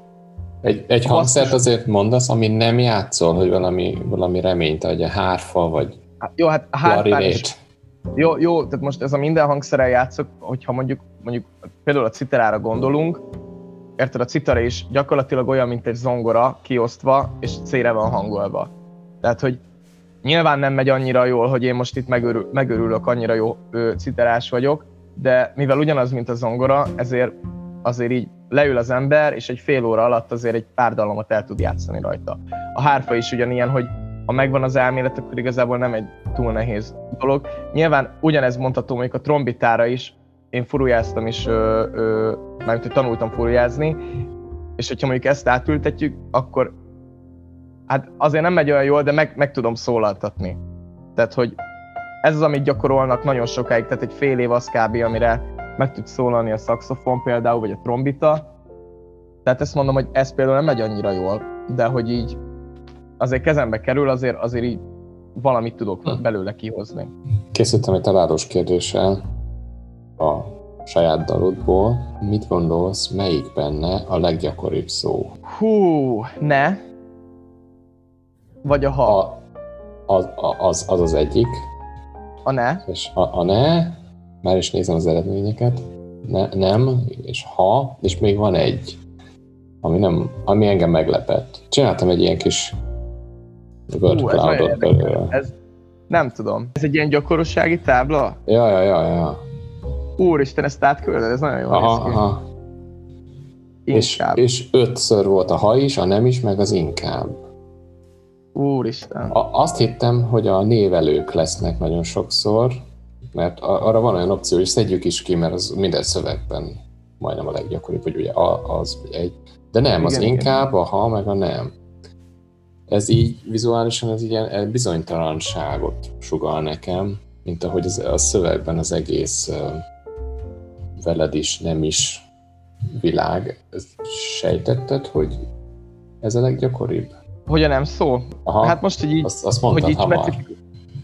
Egy, egy hangszert azért mondasz, ami nem játszol, hogy valami, valami reményt adja, hárfa, vagy hát, Jó, hát hárfán is. Jó, jó, tehát most ez a minden hangszerrel játszok, hogyha mondjuk, mondjuk például a citerára gondolunk, érted, a citara is gyakorlatilag olyan, mint egy zongora kiosztva, és C-re van hangolva. Tehát, hogy nyilván nem megy annyira jól, hogy én most itt megörül, megörülök, annyira jó ő, citerás vagyok, de mivel ugyanaz, mint a zongora, ezért azért így leül az ember, és egy fél óra alatt azért egy pár dalomot el tud játszani rajta. A hárfa is ugyanilyen, hogy ha megvan az elmélet, akkor igazából nem egy túl nehéz dolog. Nyilván ugyanez mondható mondjuk a trombitára is, én furujáztam is, ö, ö, tanultam furujázni, és hogyha mondjuk ezt átültetjük, akkor hát azért nem megy olyan jól, de meg, meg tudom szólaltatni. Tehát, hogy ez az, amit gyakorolnak nagyon sokáig, tehát egy fél év az kb. amire meg tud szólalni a szaxofon például, vagy a trombita. Tehát ezt mondom, hogy ez például nem megy annyira jól, de hogy így azért kezembe kerül, azért, azért így valamit tudok hm. belőle kihozni. Készítettem egy találós kérdéssel a saját dalodból. Mit gondolsz, melyik benne a leggyakoribb szó? Hú, ne. Vagy a ha. A, az, az, az az egyik. A ne. És a, a ne, már is nézem az eredményeket. Ne, nem, és ha, és még van egy, ami, nem, ami engem meglepett. Csináltam egy ilyen kis word cloudot belőle. Ez, nem tudom. Ez egy ilyen gyakorossági tábla? Ja, ja, ja, ja. Úristen, ezt átküldöd, ez nagyon jó aha, aha. És, és ötször volt a ha is, a nem is, meg az inkább. Úristen. A, azt hittem, hogy a névelők lesznek nagyon sokszor, mert arra van olyan opció, hogy szedjük is ki, mert az minden szövegben majdnem a leggyakoribb, hogy ugye az egy. De nem, az igen, inkább igen. a ha, meg a nem. Ez így vizuálisan ez ilyen bizonytalanságot sugal nekem, mint ahogy az, a szövegben az egész uh, veled is, nem is világ. Sejtetted, hogy ez a leggyakoribb? Hogy a nem szó? Aha, hát most, hogy így, azt, azt mondtad hogy így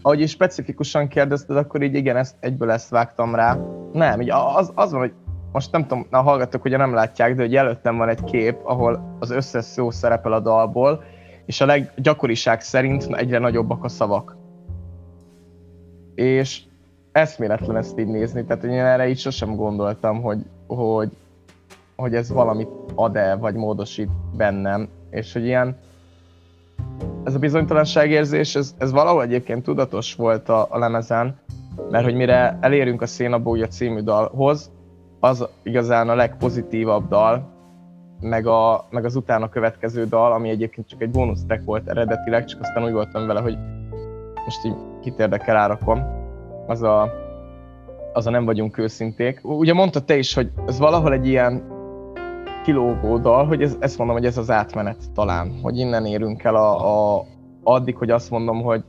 ahogy is specifikusan kérdezted, akkor így igen, ezt, egyből ezt vágtam rá. Nem, így az, az van, hogy most nem tudom, a hallgatók ugye nem látják, de hogy előttem van egy kép, ahol az összes szó szerepel a dalból, és a leggyakoriság szerint egyre nagyobbak a szavak. És eszméletlen ezt így nézni, tehát én erre így sosem gondoltam, hogy, hogy, hogy ez valamit ad-e, vagy módosít bennem, és hogy ilyen ez a bizonytalanságérzés, ez, ez valahol egyébként tudatos volt a, a lemezen, mert hogy mire elérünk a Szénabója című dalhoz, az igazán a legpozitívabb dal, meg, a, meg az utána következő dal, ami egyébként csak egy bónusz track volt eredetileg, csak aztán úgy voltam vele, hogy most így kit érdekel, árakom. Az a, az a nem vagyunk őszinték. Ugye mondta te is, hogy ez valahol egy ilyen kilógó dal, hogy ez, ezt mondom, hogy ez az átmenet talán, hogy innen érünk el a, a, addig, hogy azt mondom, hogy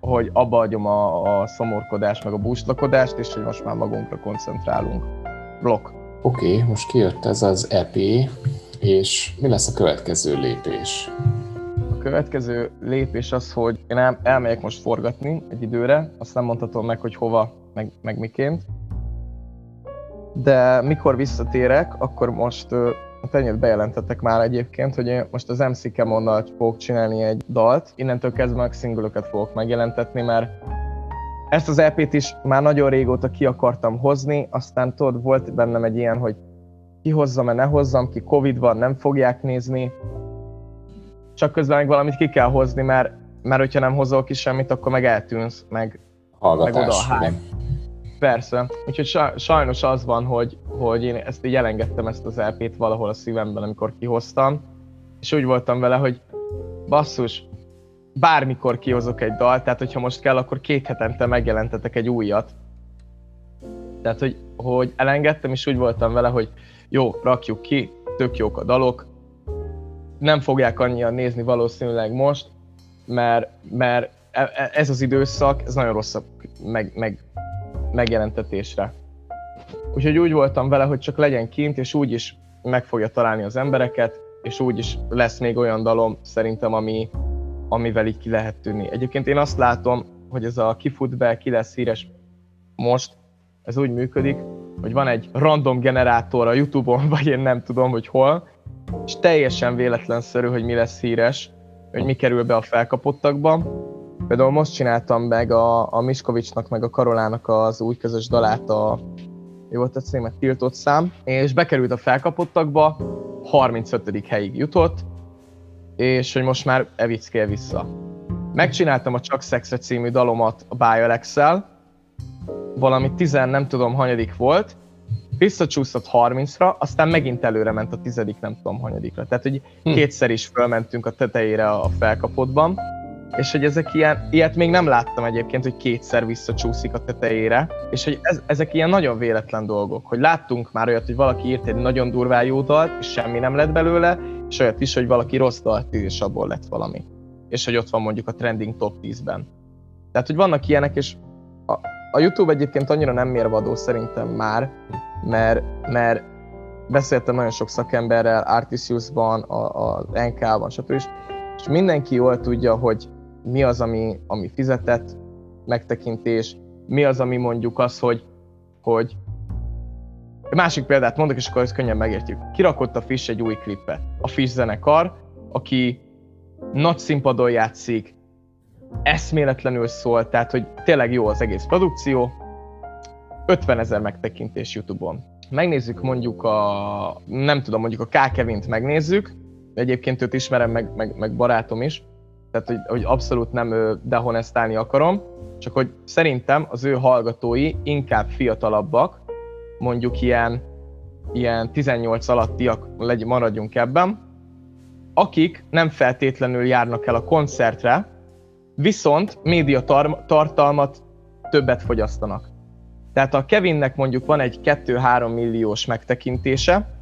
hogy abba adjam a, a szomorkodást, meg a búslakodást, és hogy most már magunkra koncentrálunk. Blokk. Oké, okay, most kijött ez az EP, és mi lesz a következő lépés? A következő lépés az, hogy én el, elmegyek most forgatni egy időre, azt nem mondhatom meg, hogy hova, meg, meg miként. De mikor visszatérek, akkor most ennyit bejelentettek már egyébként, hogy én most az MC Kemonnal fogok csinálni egy dalt, innentől kezdve meg szingülöket fogok megjelentetni, mert ezt az EP-t is már nagyon régóta ki akartam hozni, aztán tudod, volt bennem egy ilyen, hogy kihozzam-e, ne hozzam ki, Covid van, nem fogják nézni, csak közben meg valamit ki kell hozni, mert, mert hogyha nem hozol ki semmit, akkor meg eltűnsz, meg, Hallgatás, meg oda a igen. Persze, úgyhogy sajnos az van, hogy, hogy én ezt így elengedtem ezt az LP-t valahol a szívemben, amikor kihoztam, és úgy voltam vele, hogy basszus, bármikor kihozok egy dalt, tehát hogyha most kell, akkor két hetente megjelentetek egy újat. Tehát, hogy, hogy elengedtem, és úgy voltam vele, hogy jó, rakjuk ki, tök jók a dalok, nem fogják annyian nézni valószínűleg most, mert, mert e, e, ez az időszak, ez nagyon rossz meg, meg, megjelentetésre. Úgyhogy úgy voltam vele, hogy csak legyen kint, és úgy is meg fogja találni az embereket, és úgy is lesz még olyan dalom szerintem, ami, amivel így ki lehet tűnni. Egyébként én azt látom, hogy ez a kifut be, ki lesz híres most, ez úgy működik, hogy van egy random generátor a Youtube-on, vagy én nem tudom, hogy hol, és teljesen véletlenszerű, hogy mi lesz híres, hogy mi kerül be a felkapottakba. Például most csináltam meg a, a Miskovicsnak meg a Karolának az új közös dalát, a, mi volt a címe, Tiltott szám, és bekerült a felkapottakba, 35. helyig jutott, és hogy most már evickél vissza. Megcsináltam a Csak Szexre című dalomat a bialex valami 10 nem tudom hanyadik volt, visszacsúszott 30-ra, aztán megint előre ment a tizedik nem tudom hanyadikra. Tehát, hogy hm. kétszer is fölmentünk a tetejére a felkapodban, és hogy ezek ilyen, ilyet még nem láttam egyébként, hogy kétszer visszacsúszik a tetejére, és hogy ez, ezek ilyen nagyon véletlen dolgok, hogy láttunk már olyat, hogy valaki írt egy nagyon durvá jó dalt, és semmi nem lett belőle, és olyat is, hogy valaki rossz dalt ír, és abból lett valami. És hogy ott van mondjuk a trending top 10-ben. Tehát, hogy vannak ilyenek, és a, a YouTube egyébként annyira nem mérvadó szerintem már, mert, mert beszéltem nagyon sok szakemberrel, Artisiusban, a, a NK-ban, stb. És mindenki jól tudja, hogy mi az, ami, ami fizetett megtekintés, mi az, ami mondjuk az, hogy, hogy másik példát mondok, és akkor ezt könnyen megértjük. Kirakott a Fish egy új klippet. A Fish zenekar, aki nagy színpadon játszik, eszméletlenül szól, tehát hogy tényleg jó az egész produkció, 50 ezer megtekintés YouTube-on. Megnézzük mondjuk a, nem tudom, mondjuk a K. Kevint megnézzük, egyébként őt ismerem, meg, meg, meg barátom is, tehát hogy, hogy abszolút nem dehonestálni akarom, csak hogy szerintem az ő hallgatói inkább fiatalabbak, mondjuk ilyen, ilyen 18 alattiak, legy, maradjunk ebben, akik nem feltétlenül járnak el a koncertre, viszont média tar- tartalmat többet fogyasztanak. Tehát ha Kevinnek mondjuk van egy 2-3 milliós megtekintése,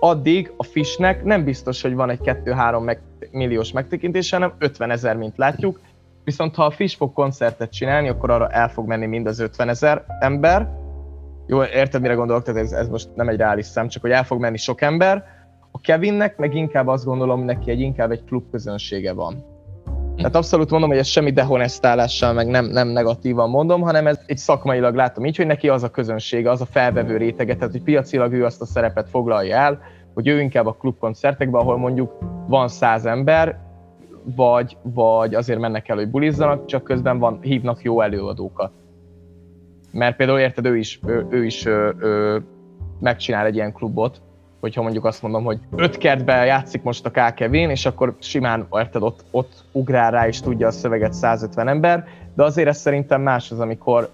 addig a Fishnek nem biztos, hogy van egy 2-3 meg, milliós megtekintése, hanem 50 ezer, mint látjuk. Viszont ha a Fish fog koncertet csinálni, akkor arra el fog menni mind az 50 ezer ember. Jó, érted, mire gondolok, tehát ez, ez most nem egy reális szám, csak hogy el fog menni sok ember. A Kevinnek meg inkább azt gondolom, neki egy inkább egy klub közönsége van. Tehát abszolút mondom, hogy ez semmi dehonestálással, meg nem, nem negatívan mondom, hanem ez egy szakmailag látom így, hogy neki az a közönsége, az a felvevő rétege, tehát hogy piacilag ő azt a szerepet foglalja el, hogy ő inkább a klubkoncertekben, ahol mondjuk van száz ember, vagy, vagy azért mennek el, hogy bulizzanak, csak közben van, hívnak jó előadókat. Mert például érted, ő is, ő, ő is ő, ő, megcsinál egy ilyen klubot, hogyha mondjuk azt mondom, hogy öt kertben játszik most a K. Kevin, és akkor simán érted, ott, ott ugrál rá és tudja a szöveget 150 ember, de azért ez szerintem más az, amikor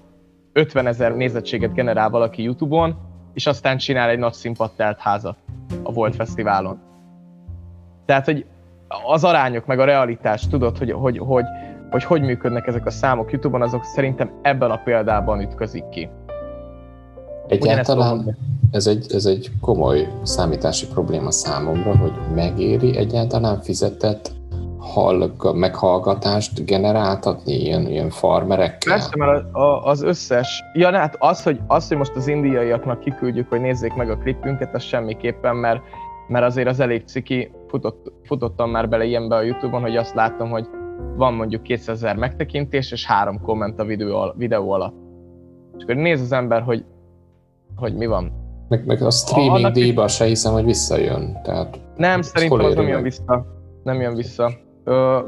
50 ezer nézettséget generál valaki YouTube-on, és aztán csinál egy nagy színpadtelt házat a Volt Fesztiválon. Tehát, hogy az arányok, meg a realitás, tudod, hogy hogy, hogy, hogy, hogy működnek ezek a számok YouTube-on, azok szerintem ebben a példában ütközik ki. Egyáltalán ez egy, ez egy komoly számítási probléma számomra, hogy megéri egyáltalán fizetett hallg- meghallgatást generáltatni ilyen, ilyen farmerekkel? Persze, mert az összes... Ja, hát az hogy, az, hogy most az indiaiaknak kiküldjük, hogy nézzék meg a klipünket, az semmiképpen, mert, mert azért az elég ciki, futott, futottam már bele ilyenbe a Youtube-on, hogy azt látom, hogy van mondjuk 200 ezer megtekintés, és három komment a videó, videó alatt. És akkor néz az ember, hogy hogy mi van. Meg, meg a streaming a, díjba se hiszem, hogy visszajön. Tehát nem, szerintem az nem jön vissza. Nem jön vissza. Ö,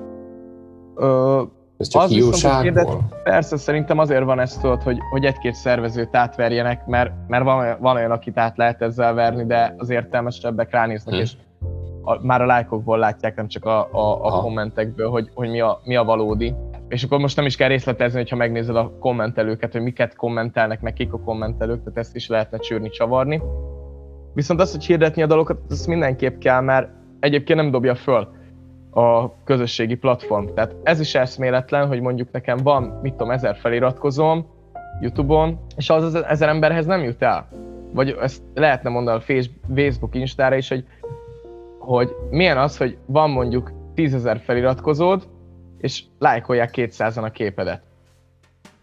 ö, ez csak hiúságból? Persze, szerintem azért van ez tudod, hogy, hogy egy-két szervezőt átverjenek, mert, mert van, van olyan, akit át lehet ezzel verni, de az értelmesebbek ránéznek, hm. és a, már a lájkokból látják, nem csak a, a, a kommentekből, hogy, hogy mi, a, mi a valódi. És akkor most nem is kell részletezni, hogyha megnézed a kommentelőket, hogy miket kommentelnek, meg kik a kommentelők, tehát ezt is lehetne csűrni, csavarni. Viszont azt, hogy hirdetni a dalokat, azt mindenképp kell, mert egyébként nem dobja föl a közösségi platform. Tehát ez is eszméletlen, hogy mondjuk nekem van, mit tudom, ezer feliratkozóm YouTube-on, és az, az ezer emberhez nem jut el. Vagy ezt lehetne mondani a Facebook, Instára is, hogy, hogy milyen az, hogy van mondjuk tízezer feliratkozód, és lájkolják 200-an a képedet.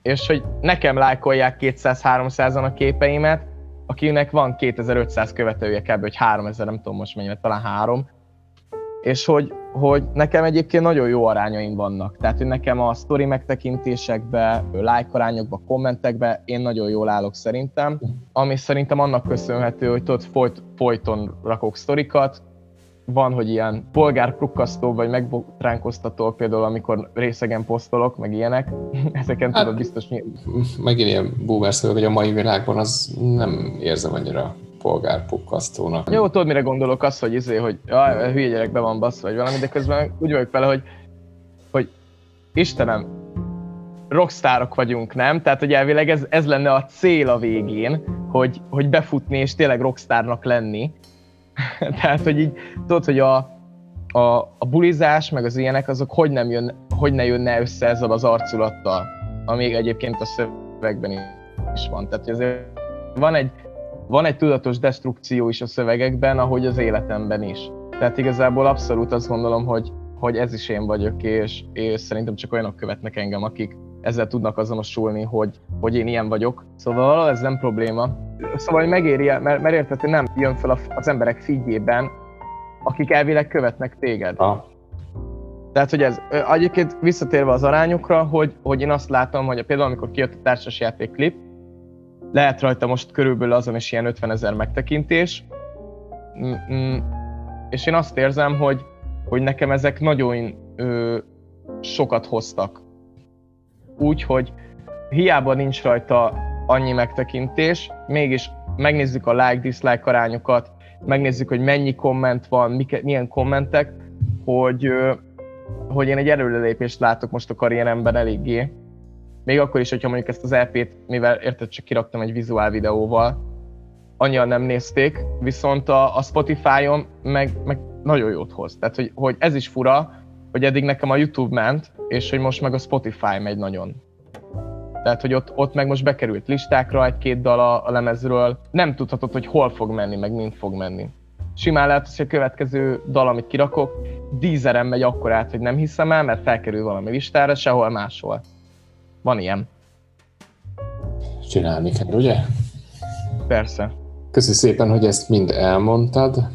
És hogy nekem lájkolják 200-300-an a képeimet, akinek van 2500 követője kb. hogy 3000, nem tudom most mennyire, talán 3, és hogy, hogy nekem egyébként nagyon jó arányaim vannak. Tehát, hogy nekem a sztori megtekintésekbe, like arányokba, kommentekbe én nagyon jól állok szerintem, ami szerintem annak köszönhető, hogy tudod, folyt, folyton rakok sztorikat, van, hogy ilyen polgárprukkasztó vagy megbotránkoztató, például amikor részegen posztolok, meg ilyenek, ezeken hát, tudod biztos mi... Megint ilyen boomer hogy a mai világban az nem érzem annyira polgárpukkasztónak. Jó, tudod, mire gondolok, az, hogy izé, hogy jaj, hülye gyerek be van bassz, vagy valami, de közben úgy vagyok vele, hogy, hogy Istenem, rockstárok vagyunk, nem? Tehát, hogy elvileg ez, ez lenne a cél a végén, hogy, hogy befutni és tényleg rockstárnak lenni. Tehát, hogy így, tudod, hogy a, a, a bulizás, meg az ilyenek, azok hogy, nem jön, hogy ne jönne össze ezzel az arculattal, ami egyébként a szövegben is van. Tehát, azért van egy, van egy tudatos destrukció is a szövegekben, ahogy az életemben is. Tehát igazából abszolút azt gondolom, hogy, hogy ez is én vagyok, és, és szerintem csak olyanok követnek engem, akik ezzel tudnak azonosulni, hogy, hogy én ilyen vagyok. Szóval ez nem probléma. Szóval hogy megéri, mert, mert érted, hogy nem jön fel az emberek figyében, akik elvileg követnek téged. Ha. Tehát, hogy ez egyébként visszatérve az arányokra, hogy, hogy én azt látom, hogy például amikor kijött a társasjáték klip, lehet rajta most körülbelül azon is ilyen 50 ezer megtekintés, mm, és én azt érzem, hogy, hogy nekem ezek nagyon ö, sokat hoztak. Úgyhogy hiába nincs rajta annyi megtekintés, mégis megnézzük a like-dislike arányokat, megnézzük, hogy mennyi komment van, milyen kommentek, hogy, hogy én egy előrelépést látok most a karrieremben eléggé, még akkor is, hogyha mondjuk ezt az EP-t, mivel érted, csak kiraktam egy vizuál videóval, annyian nem nézték, viszont a, a Spotify-on meg, meg nagyon jót hoz. Tehát, hogy, hogy ez is fura, hogy eddig nekem a YouTube ment, és hogy most meg a Spotify megy nagyon. Tehát, hogy ott, ott meg most bekerült listákra egy-két dal a, a lemezről, nem tudhatod, hogy hol fog menni, meg mind fog menni. Simán lehet, hogy a következő dal, amit kirakok, dízeren megy akkor át, hogy nem hiszem el, mert felkerül valami listára, sehol máshol. Van ilyen. Csinálni kell, ugye? Persze. Köszönöm szépen, hogy ezt mind elmondtad.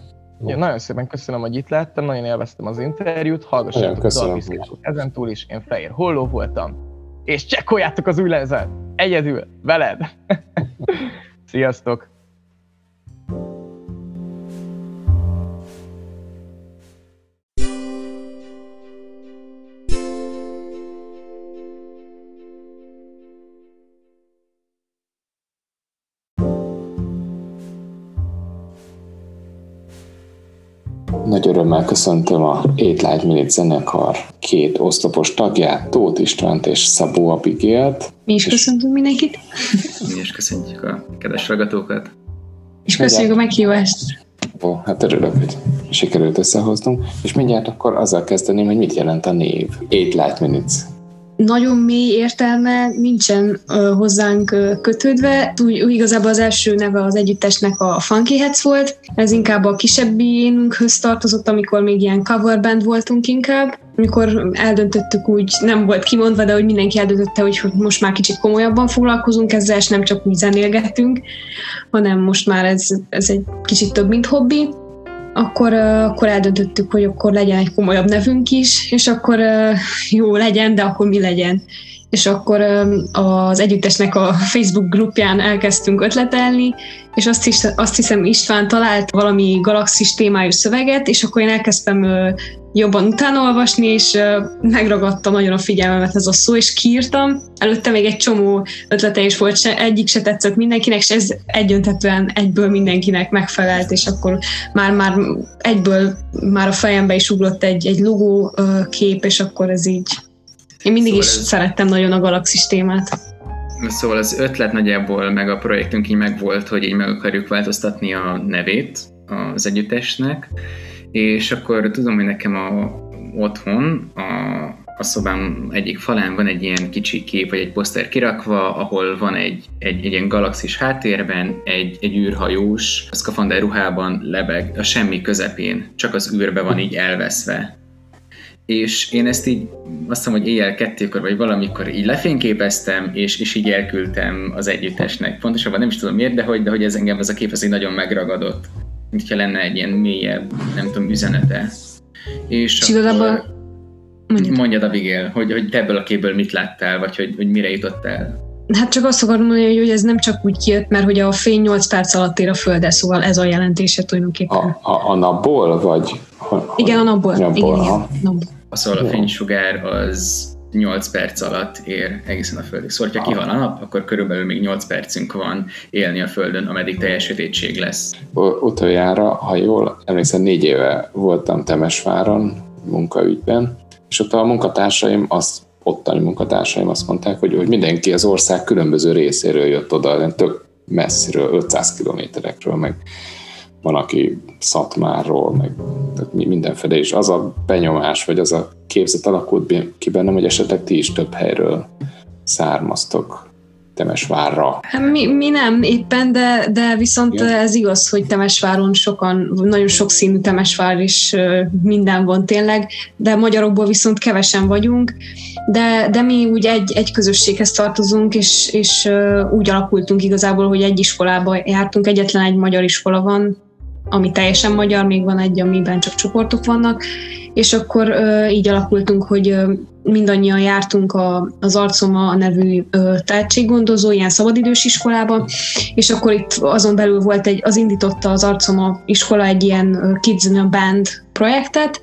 Ja, nagyon szépen köszönöm, hogy itt lettem, nagyon élveztem az interjút, hallgassátok a dalpiszkásot. Ezen túl is én Fehér Holló voltam, és csekkoljátok az új lemezet! Egyedül, veled! Sziasztok! Nagy örömmel köszöntöm a Light Minute zenekar két oszlopos tagját, Tóth Istvánt és Szabó Abigélt. Mi is köszöntünk mindenkit. Mi is köszöntjük a kedves ragatókat. És köszönjük a meghívást. Ó, hát örülök, hogy sikerült összehoznunk, és mindjárt akkor azzal kezdeném, hogy mit jelent a név. Eight Light Minutes nagyon mély értelme nincsen hozzánk kötődve. Úgy, úgy igazából az első neve az együttesnek a Funky Heads volt, ez inkább a kisebbinkhöz tartozott, amikor még ilyen cover band voltunk inkább. Amikor eldöntöttük úgy, nem volt kimondva, de hogy mindenki eldöntötte, hogy most már kicsit komolyabban foglalkozunk ezzel, és nem csak úgy zenélgetünk, hanem most már ez, ez egy kicsit több, mint hobbi akkor, akkor eldöntöttük, hogy akkor legyen egy komolyabb nevünk is, és akkor jó legyen, de akkor mi legyen. és akkor az együttesnek a Facebook grupján elkezdtünk ötletelni, és azt, is, azt hiszem István talált valami galaxis témájú szöveget, és akkor én elkezdtem jobban utánolvasni, és megragadta nagyon a figyelmemet ez a szó, és kiírtam. Előtte még egy csomó ötlete is volt, se, egyik se tetszett mindenkinek, és ez egyöntetően egyből mindenkinek megfelelt, és akkor már, már egyből már a fejembe is ugrott egy, egy logó kép, és akkor ez így én mindig szóval is ez... szerettem nagyon a galaxis témát. Szóval az ötlet nagyjából, meg a projektünk így megvolt, hogy így meg akarjuk változtatni a nevét az együttesnek, és akkor tudom, hogy nekem a, otthon a, a szobám egyik falán van egy ilyen kicsi kép, vagy egy poszter kirakva, ahol van egy, egy, egy ilyen galaxis háttérben, egy, egy űrhajós, a szkafander ruhában lebeg a semmi közepén, csak az űrbe van így elveszve és én ezt így azt hiszem, hogy éjjel kettőkor vagy valamikor így lefényképeztem, és, és így elküldtem az együttesnek. Pontosabban nem is tudom miért, de hogy, de hogy ez engem ez a kép ez így nagyon megragadott. Mint ha lenne egy ilyen mélyebb, nem tudom, üzenete. És, és igazából mondjad. mondjad Abigail, hogy, hogy te ebből a képből mit láttál, vagy hogy, hogy mire jutottál? Hát csak azt akarom mondani, hogy ez nem csak úgy kijött, mert hogy a fény 8 perc alatt ér a Földre, szóval ez a jelentése tulajdonképpen. A, a, a napból, vagy? Igen, a napból. napból igen, igen, napból. Szóval a fénysugár az 8 perc alatt ér egészen a Földig. Szóval, ha kihal a nap, akkor körülbelül még 8 percünk van élni a Földön, ameddig teljes sötétség lesz. Utoljára, ha jól emlékszem, négy éve voltam Temesváron munkaügyben, és ott a munkatársaim azt ottani munkatársaim azt mondták, hogy, hogy mindenki az ország különböző részéről jött oda, tök messziről, 500 kilométerekről, meg van, aki Szatmárról, meg tehát mindenféle, és az a benyomás, vagy az a képzet alakult ki bennem, hogy esetleg ti is több helyről származtok. Temesvárra. Hát mi, mi nem éppen, de, de viszont Igen. ez igaz, hogy Temesváron sokan, nagyon sok színű Temesvár is minden van tényleg, de magyarokból viszont kevesen vagyunk, de, de mi úgy egy, egy közösséghez tartozunk, és, és úgy alakultunk igazából, hogy egy iskolába jártunk, egyetlen egy magyar iskola van, ami teljesen magyar, még van egy, amiben csak csoportok vannak, és akkor így alakultunk, hogy mindannyian jártunk a, az Arcoma nevű ö, tehetséggondozó, ilyen szabadidős iskolába, és akkor itt azon belül volt egy, az indította az Arcoma iskola egy ilyen Kids in a Band projektet,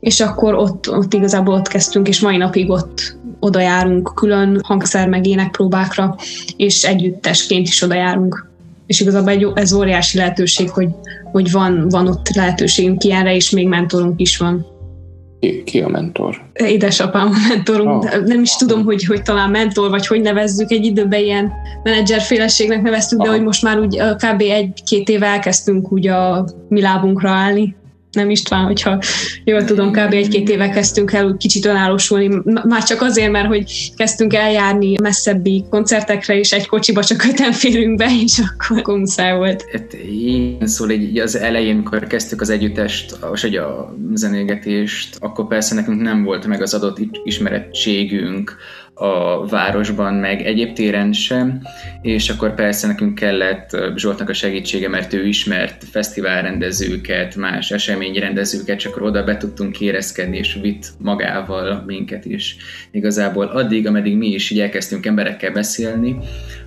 és akkor ott, ott igazából ott kezdtünk, és mai napig ott oda járunk külön hangszer meg énekpróbákra, és együttesként is oda járunk. És igazából egy, ez óriási lehetőség, hogy, hogy van, van ott lehetőségünk ilyenre, és még mentorunk is van. Ki, ki a mentor? Édesapám a mentorunk. Oh. Nem is tudom, hogy, hogy talán mentor, vagy hogy nevezzük. Egy időben ilyen menedzserféleségnek neveztük, Aha. de hogy most már úgy kb. egy-két éve elkezdtünk úgy a mi lábunkra állni nem István, hogyha jól tudom, kb. egy-két éve kezdtünk el úgy kicsit önállósulni, már csak azért, mert hogy kezdtünk eljárni messzebbi koncertekre, és egy kocsiba csak öten férünk be, és akkor, akkor volt. Hát én szóval így az elején, amikor kezdtük az együttest, vagy a zenégetést, akkor persze nekünk nem volt meg az adott ismerettségünk, a városban, meg egyéb téren sem, és akkor persze nekünk kellett Zsoltnak a segítsége, mert ő ismert fesztiválrendezőket, más eseményrendezőket, csak akkor oda be tudtunk érezkedni, és vitt magával minket is. Igazából addig, ameddig mi is így elkezdtünk emberekkel beszélni,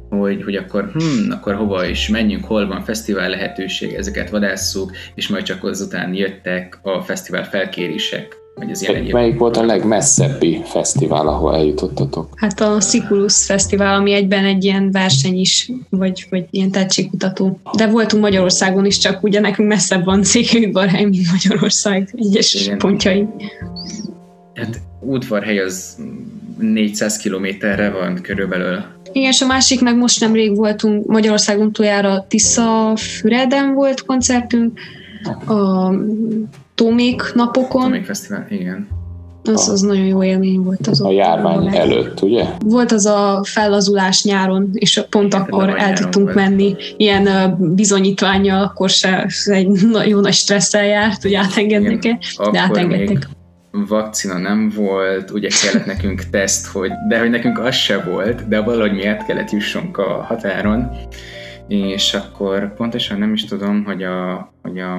hogy, hogy akkor, hm, akkor hova is menjünk, hol van fesztivál lehetőség, ezeket vadásszuk, és majd csak azután jöttek a fesztivál felkérések vagy az ilyen Melyik volt a legmesszebbi fesztivál, ahol eljutottatok? Hát a Sikulus Fesztivál, ami egyben egy ilyen verseny is, vagy, vagy ilyen tehetségkutató. De voltunk Magyarországon is, csak ugye nekünk messzebb van Székelyudvarhely, mint Magyarország egyes Igen. pontjai. Hát udvarhely az 400 kilométerre van körülbelül. Igen, és a másik meg most nemrég voltunk Magyarországon túljára Tisza Füreden volt koncertünk, a Tómék napokon. Tómék Fesztivál, igen. Az, az nagyon jó élmény volt. Az a járvány a előtt, ugye? Volt az a fellazulás nyáron, és pont igen, akkor el tudtunk menni. Ilyen bizonyítványa, akkor se egy jó nagy stresszel járt, hogy átengednek e de átengedtek. vakcina nem volt, ugye kellett nekünk teszt, hogy, de hogy nekünk az se volt, de valahogy miért kellett jussunk a határon, és akkor pontosan nem is tudom, hogy a, hogy a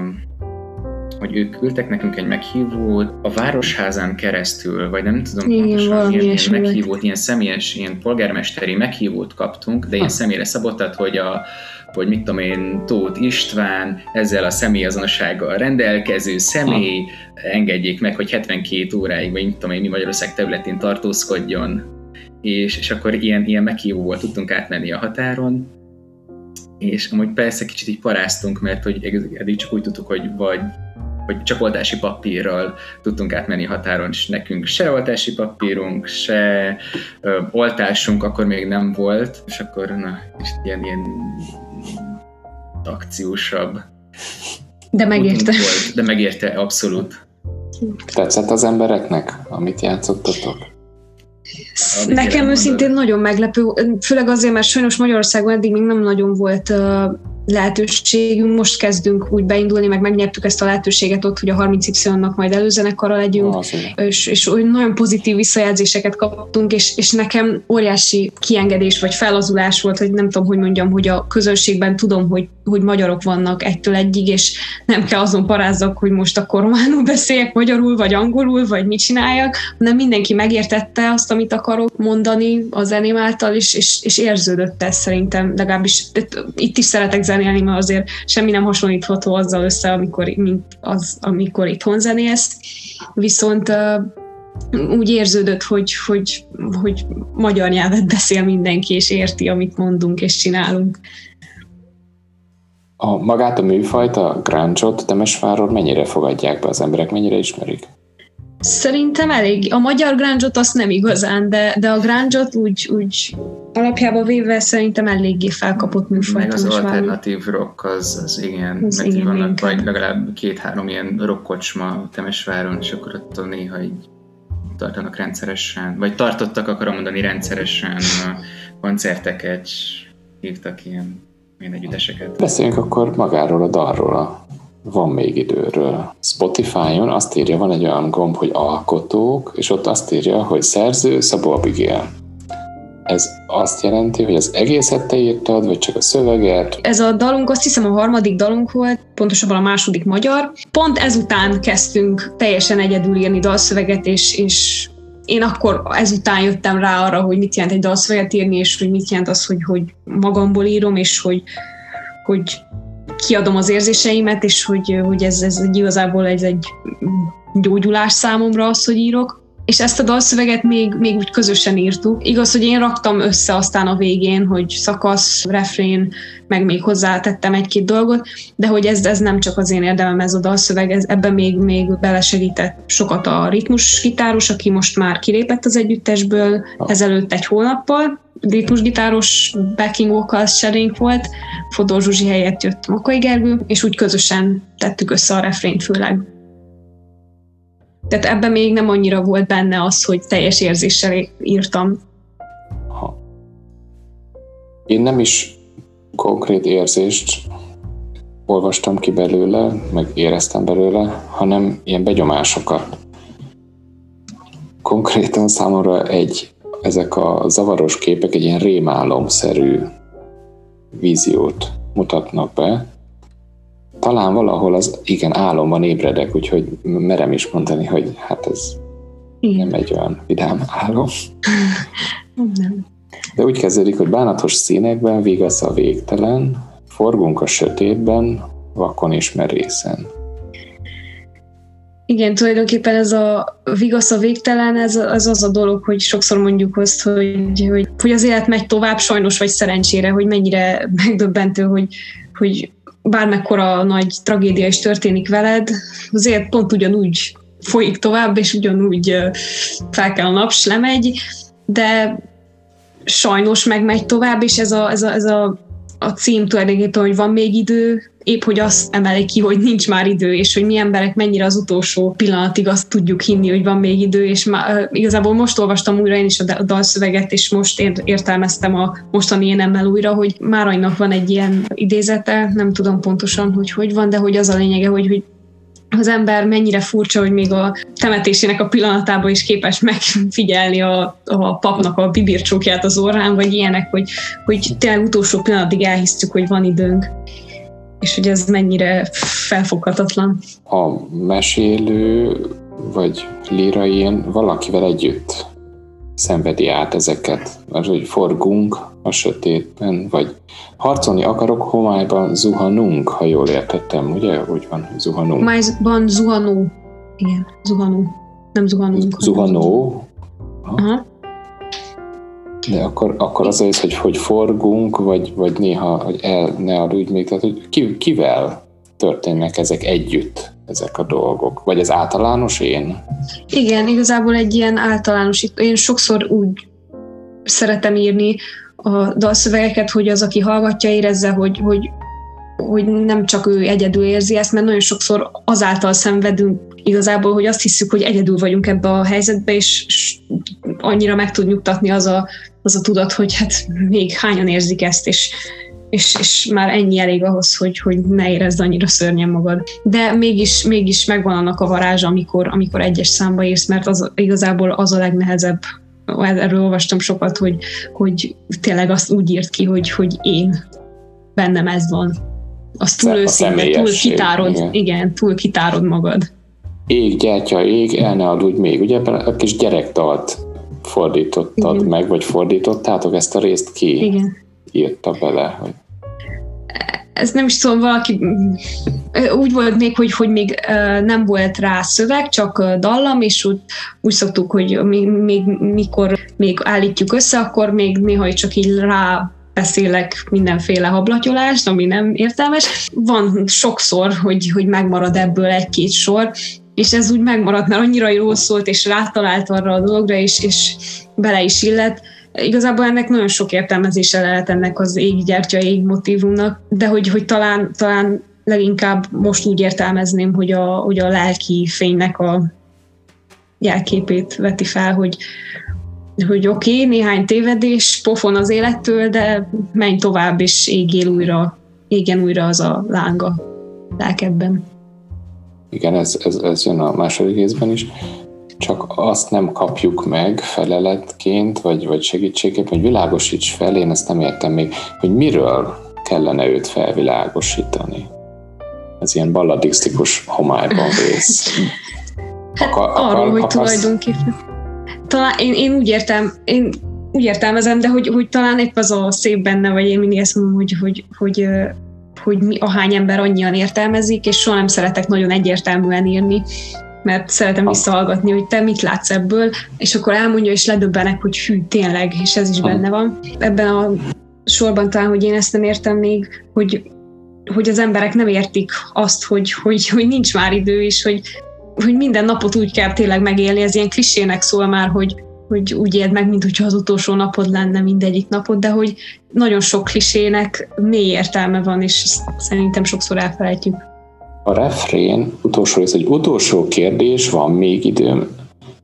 hogy ők küldtek nekünk egy meghívót a Városházán keresztül, vagy nem tudom Igen, pontosan milyen volt. meghívót, ilyen személyes, ilyen polgármesteri meghívót kaptunk, de ilyen Ha. személyre szabottat, hogy a hogy mit tudom én, Tóth István ezzel a személyazonossággal rendelkező személy engedjék meg, hogy 72 óráig, vagy mit tudom én, mi Magyarország területén tartózkodjon, és, és akkor ilyen, ilyen meghívóval tudtunk átmenni a határon, és amúgy persze kicsit így paráztunk, mert hogy eddig csak úgy tudtuk, hogy vagy hogy csak oltási papírral tudtunk átmenni határon, és nekünk se oltási papírunk, se ö, oltásunk akkor még nem volt, és akkor na, és ilyen, ilyen akciósabb De megérte. volt, de megérte abszolút. Tetszett az embereknek, amit játszottatok? Amit Nekem őszintén nagyon meglepő, főleg azért, mert sajnos Magyarországon eddig még nem nagyon volt uh, lehetőségünk, most kezdünk úgy beindulni, meg megnyertük ezt a lehetőséget ott, hogy a 30Y-nak majd előzenekara legyünk, és, és olyan nagyon pozitív visszajelzéseket kaptunk, és, és nekem óriási kiengedés vagy felazulás volt, hogy nem tudom, hogy mondjam, hogy a közönségben tudom, hogy, hogy magyarok vannak egytől egyig, és nem kell azon parázzak, hogy most akkor románul beszéljek, magyarul, vagy angolul, vagy mit csináljak, hanem mindenki megértette azt, amit akarok mondani a zeném által, és, és, és érződött ez szerintem, legalábbis. Itt is szeretek zenélni, mert azért semmi nem hasonlítható azzal össze, amikor, mint az, amikor itthon zenélsz. Viszont úgy érződött, hogy, hogy, hogy magyar nyelvet beszél mindenki, és érti, amit mondunk és csinálunk. A, magát a műfajt, a grunge-ot Temesváron mennyire fogadják be az emberek, mennyire ismerik? Szerintem elég. A magyar grunge-ot azt nem igazán, de, de a grunge-ot úgy, úgy alapjába véve szerintem eléggé felkapott műfaj. Meg az alternatív rock, az, az igen, Az mert így igen, vannak, inkább. vagy legalább két-három ilyen rockkocsma Temesváron, és akkor ott néha így tartanak rendszeresen, vagy tartottak, akarom mondani, rendszeresen koncerteket, és hívtak ilyen, ilyen együtteseket. Beszéljünk akkor magáról a dalról, a van még időről. Spotify-on azt írja, van egy olyan gomb, hogy alkotók, és ott azt írja, hogy szerző Szabó Abigail. Ez azt jelenti, hogy az egészet te írtad, vagy csak a szöveget? Ez a dalunk azt hiszem a harmadik dalunk volt, pontosabban a második magyar. Pont ezután kezdtünk teljesen egyedül írni dalszöveget, és, és én akkor ezután jöttem rá arra, hogy mit jelent egy dalszöveget írni, és hogy mit jelent az, hogy, hogy magamból írom, és hogy, hogy kiadom az érzéseimet, és hogy, hogy ez, ez egy, igazából ez egy gyógyulás számomra az, hogy írok. És ezt a dalszöveget még, még úgy közösen írtuk. Igaz, hogy én raktam össze aztán a végén, hogy szakasz, refrén, meg még hozzátettem egy-két dolgot, de hogy ez, ez nem csak az én érdemem ez a dalszöveg, ez, ebben még, még belesegített sokat a ritmusgitáros, aki most már kilépett az együttesből ezelőtt egy hónappal, ritmusgitáros backing vocals serénk volt, Fodor Zsuzsi helyett jött Makai Gergő, és úgy közösen tettük össze a refrént főleg. Tehát ebben még nem annyira volt benne az, hogy teljes érzéssel írtam. Ha. Én nem is konkrét érzést olvastam ki belőle, meg éreztem belőle, hanem ilyen begyomásokat. Konkrétan számomra egy, ezek a zavaros képek egy ilyen rémálomszerű víziót mutatnak be. Talán valahol az, igen, álomban ébredek, úgyhogy merem is mondani, hogy hát ez Igen. nem egy olyan vidám álom. Nem. De úgy kezdődik, hogy bánatos színekben vigasz a végtelen, forgunk a sötétben, vakon és merészen. Igen, tulajdonképpen ez a vigasz a végtelen, ez az az a dolog, hogy sokszor mondjuk azt, hogy, hogy, hogy az élet megy tovább, sajnos vagy szerencsére, hogy mennyire megdöbbentő, hogy, hogy bármekkora nagy tragédia is történik veled, azért pont ugyanúgy folyik tovább, és ugyanúgy fel kell a nap, s lemegy, de sajnos megmegy tovább, és ez a, ez a, ez a, a cím tulajdonképpen, hogy van még idő, épp hogy azt emeli ki, hogy nincs már idő, és hogy mi emberek mennyire az utolsó pillanatig azt tudjuk hinni, hogy van még idő, és má, uh, igazából most olvastam újra én is a, da- a dalszöveget, és most ér- értelmeztem a mostani énemmel újra, hogy Máranynak van egy ilyen idézete, nem tudom pontosan, hogy hogy van, de hogy az a lényege, hogy, hogy az ember mennyire furcsa, hogy még a temetésének a pillanatában is képes megfigyelni a, a papnak a bibircsókját az orrán, vagy ilyenek, hogy, hogy tényleg utolsó pillanatig elhisztük, hogy van időnk. És hogy ez mennyire, felfoghatatlan. A mesélő vagy lírain valakivel együtt szenvedi át ezeket, az, hogy forgunk a sötétben, vagy harcolni akarok, homályban zuhanunk, ha jól értettem, ugye? Úgy van, zuhanunk. Homályban zuhanó. Igen, zuhanó. Nem zuhanunk. Zuhanó? Aha. De akkor, akkor az az, hogy, hogy forgunk, vagy, vagy néha, hogy el ne aludj még, tehát hogy ki, kivel történnek ezek együtt, ezek a dolgok? Vagy ez általános én? Igen, igazából egy ilyen általános, én sokszor úgy szeretem írni a dalszövegeket, hogy az, aki hallgatja, érezze, hogy, hogy, hogy nem csak ő egyedül érzi ezt, mert nagyon sokszor azáltal szenvedünk igazából, hogy azt hiszük, hogy egyedül vagyunk ebbe a helyzetbe, és annyira meg tud nyugtatni az a, az a tudat, hogy hát még hányan érzik ezt, és, és, és már ennyi elég ahhoz, hogy, hogy ne érezd annyira szörnyen magad. De mégis, mégis megvan annak a varázsa, amikor, amikor egyes számba írsz, mert az igazából az a legnehezebb erről olvastam sokat, hogy, hogy tényleg azt úgy írt ki, hogy, hogy én bennem ez van. Az túl őszinte, túl kitárod, igen. igen, túl kitárod magad. Ég, gyertya, ég, el ne adudj még. Ugye ebben a kis gyerektalt fordítottad Igen. meg, vagy fordítottátok ezt a részt ki? Igen. Írta bele, hogy ez nem is tudom, valaki úgy volt még, hogy, hogy még nem volt rá szöveg, csak dallam, és úgy, úgy szoktuk, hogy még, még mikor még állítjuk össze, akkor még néha csak így rá beszélek mindenféle hablatyolást, ami nem értelmes. Van sokszor, hogy, hogy megmarad ebből egy-két sor, és ez úgy megmaradt, mert annyira jól szólt, és rátalált arra a dologra, és, és bele is illet. Igazából ennek nagyon sok értelmezése lehet ennek az éggyertya ég motivumnak, de hogy, hogy talán, talán leginkább most úgy értelmezném, hogy a, hogy a lelki fénynek a jelképét veti fel, hogy, hogy oké, okay, néhány tévedés, pofon az élettől, de menj tovább, és égjél újra, égen újra az a lánga lelkebben. Igen, ez, ez, ez jön a második részben is. Csak azt nem kapjuk meg feleletként, vagy, vagy segítségképpen, hogy világosíts fel, én ezt nem értem még, hogy miről kellene őt felvilágosítani. Ez ilyen balladisztikus homályban vész. Hát akar, arról, akar, hogy akarsz... tulajdonképpen. Talán én, én úgy értem, én úgy értelmezem, de hogy, hogy talán épp az a szép benne, vagy én mindig ezt mondom, hogy, hogy, hogy hogy mi, a hány ember annyian értelmezik, és soha nem szeretek nagyon egyértelműen írni, mert szeretem visszahallgatni, hogy te mit látsz ebből, és akkor elmondja, és ledöbbenek, hogy hű, tényleg, és ez is benne van. Ebben a sorban talán, hogy én ezt nem értem még, hogy, hogy az emberek nem értik azt, hogy, hogy, hogy nincs már idő, és hogy, hogy minden napot úgy kell tényleg megélni, ez ilyen klisének szól már, hogy, hogy úgy éld meg, mint hogyha az utolsó napod lenne mindegyik napod, de hogy nagyon sok klisének mély értelme van, és szerintem sokszor elfelejtjük. A refrén utolsó rész, hogy utolsó kérdés, van még időm.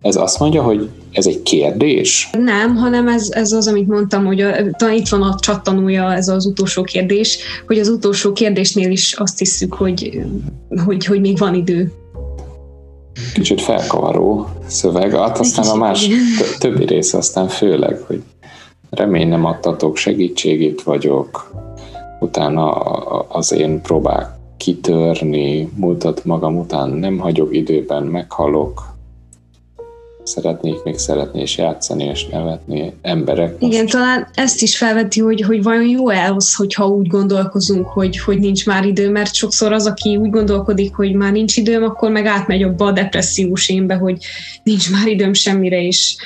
Ez azt mondja, hogy ez egy kérdés? Nem, hanem ez, ez az, amit mondtam, hogy a, talán itt van a csattanója, ez az utolsó kérdés, hogy az utolsó kérdésnél is azt hiszük, hogy, hogy, hogy még van idő kicsit felkavaró szöveg, hát aztán a más többi része aztán főleg, hogy remény nem adtatok, segítségét vagyok, utána az én próbák kitörni, mutat magam után nem hagyok időben, meghalok, szeretnék még szeretni és játszani és nevetni emberek. Most. Igen, talán ezt is felveti, hogy, hogy vajon jó-e az, hogyha úgy gondolkozunk, hogy, hogy nincs már idő, mert sokszor az, aki úgy gondolkodik, hogy már nincs időm, akkor meg átmegy abba a depressziós énbe, hogy nincs már időm semmire, és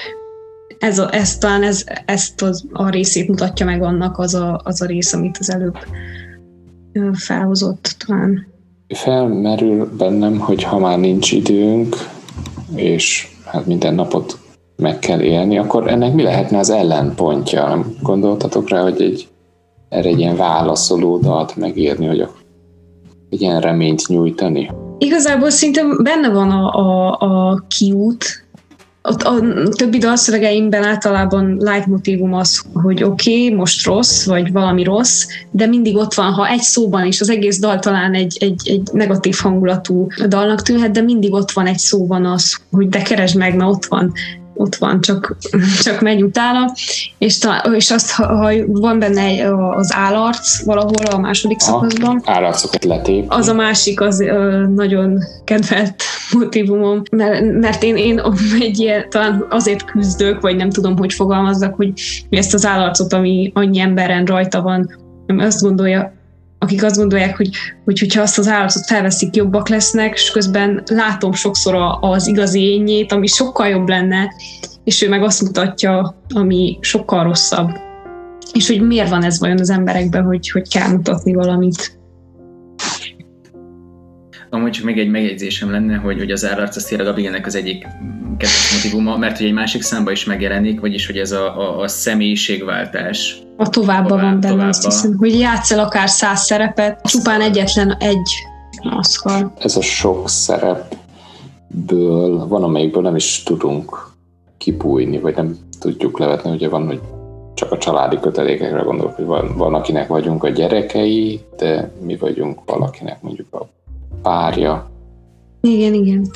ez, a, ez talán ez, ezt az, a részét mutatja meg annak az a, az a rész, amit az előbb felhozott talán. Felmerül bennem, hogy ha már nincs időnk, és hát minden napot meg kell élni, akkor ennek mi lehetne az ellenpontja? Nem gondoltatok rá, hogy egy, erre egy ilyen válaszoló dalt megírni, hogy egy ilyen reményt nyújtani? Igazából szinte benne van a, a, a kiút, ott a többi dalszövegeimben általában leitmotívum az, hogy oké, okay, most rossz, vagy valami rossz, de mindig ott van, ha egy szóban is, az egész dal talán egy, egy, egy negatív hangulatú dalnak tűnhet, de mindig ott van egy szóban az, hogy de keresd meg, mert ott van. Ott van, csak, csak megy utána, és, ta, és azt, ha, van benne az állarc valahol a második szakaszban. Állarcokat letép. Az a másik, az ö, nagyon kedvelt motivumom, mert, mert én, én egy ilyen, talán azért küzdök, vagy nem tudom, hogy fogalmazzak, hogy, hogy ezt az állarcot, ami annyi emberen rajta van, azt gondolja, akik azt gondolják, hogy, hogy hogyha azt az állatot felveszik, jobbak lesznek, és közben látom sokszor az igazi ényét, ami sokkal jobb lenne, és ő meg azt mutatja, ami sokkal rosszabb. És hogy miért van ez vajon az emberekben, hogy, hogy kell mutatni valamit. Amúgy csak még egy megjegyzésem lenne, hogy, hogy az állarc az tényleg a Bigennek az egyik kedves motivuma, mert hogy egy másik számba is megjelenik, vagyis hogy ez a, a, a személyiségváltás. A továbba tovább, van benne, továbbba. azt hiszem, hogy játszol akár száz szerepet, csupán egyetlen egy maszkal. Ez a sok szerepből van, amelyikből nem is tudunk kipújni, vagy nem tudjuk levetni, ugye van, hogy csak a családi kötelékekre gondolok, hogy van, van akinek vagyunk a gyerekei, de mi vagyunk valakinek mondjuk a párja. Igen, igen.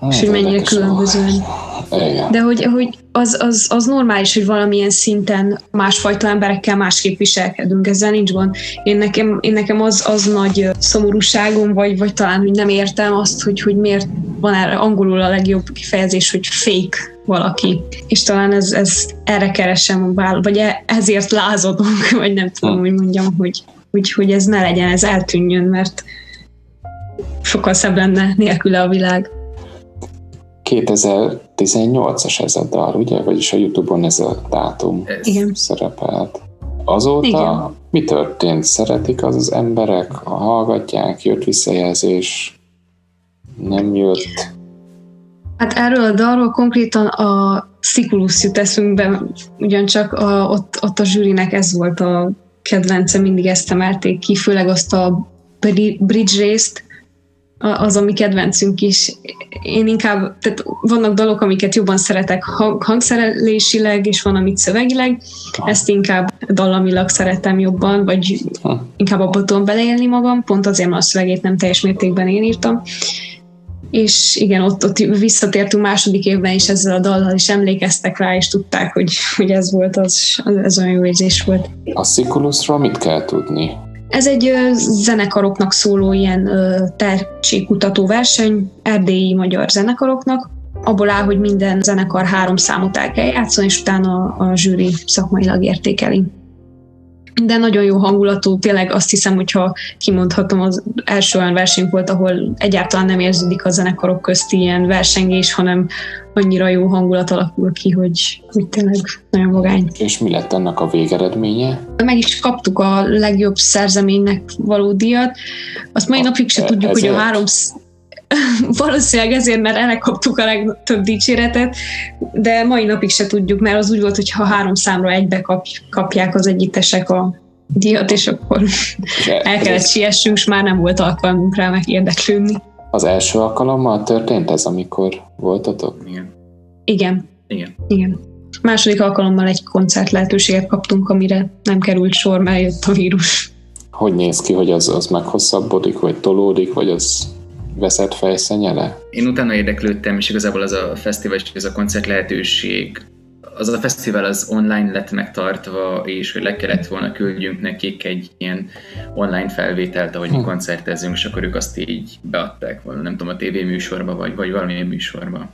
Hát, és hogy mennyire különbözően. Igen. De hogy, hogy az, az, az normális, hogy valamilyen szinten másfajta emberekkel másképp viselkedünk, ezzel nincs gond. Én nekem, én nekem az, az nagy szomorúságom, vagy, vagy talán, hogy nem értem azt, hogy, hogy miért van erre angolul a legjobb kifejezés, hogy fake valaki. És talán ez, ez erre keresem, vagy e, ezért lázadunk, vagy nem tudom, hm. hogy mondjam, hogy, hogy, hogy ez ne legyen, ez eltűnjön, mert sokkal szebb lenne nélküle a világ. 2018-as ez a dal, ugye? Vagyis a Youtube-on ez a dátum Igen. szerepelt. Azóta Igen. mi történt? Szeretik az az emberek? Hallgatják? Jött visszajelzés? Nem jött? Hát erről a dalról konkrétan a Sikulus jut eszünkbe, ugyancsak a, ott, ott a zsűrinek ez volt a kedvence, mindig ezt emelték ki, főleg azt a bridge részt, az a mi kedvencünk is. Én inkább, tehát vannak dalok, amiket jobban szeretek hang, hangszerelésileg, és van, amit szövegileg. Ezt inkább dallamilag szeretem jobban, vagy inkább abba tudom beleélni magam, pont azért, mert a szövegét nem teljes mértékben én írtam. És igen, ott, ott visszatértünk második évben is ezzel a dallal, és emlékeztek rá, és tudták, hogy, hogy ez volt, az, ez olyan jó érzés volt. A Sikulusról mit kell tudni? Ez egy zenekaroknak szóló ilyen tehetségkutató verseny, erdélyi magyar zenekaroknak. Abból áll, hogy minden zenekar három számot el kell játszani, és utána a zsűri szakmailag értékeli de nagyon jó hangulatú, tényleg azt hiszem, hogyha kimondhatom, az első olyan verseny volt, ahol egyáltalán nem érződik a zenekarok közti ilyen versengés, hanem annyira jó hangulat alakul ki, hogy, hogy tényleg nagyon vagány. És mi lett ennek a végeredménye? Meg is kaptuk a legjobb szerzeménynek való díjat. Azt mai a, napig se tudjuk, ezért? hogy a három valószínűleg ezért, mert elkaptuk a legtöbb dicséretet, de mai napig se tudjuk, mert az úgy volt, hogy ha három számra egybe kap, kapják az egyitesek a díjat, és akkor el kellett siessünk, és már nem volt alkalmunk rá meg érdeklődni. Az első alkalommal történt ez, amikor voltatok? Igen. Igen. Igen. Igen. Második alkalommal egy koncert lehetőséget kaptunk, amire nem került sor, mert jött a vírus. Hogy néz ki, hogy az, az meghosszabbodik, vagy tolódik, vagy az veszett fejszenyele? Én utána érdeklődtem, és igazából az a fesztivál és ez a koncert lehetőség az a fesztivál az online lett megtartva, és hogy le kellett volna küldjünk nekik egy ilyen online felvételt, ahogy mi hm. koncertezünk, és akkor ők azt így beadták volna, nem tudom, a tévéműsorba, vagy, vagy valamilyen műsorba.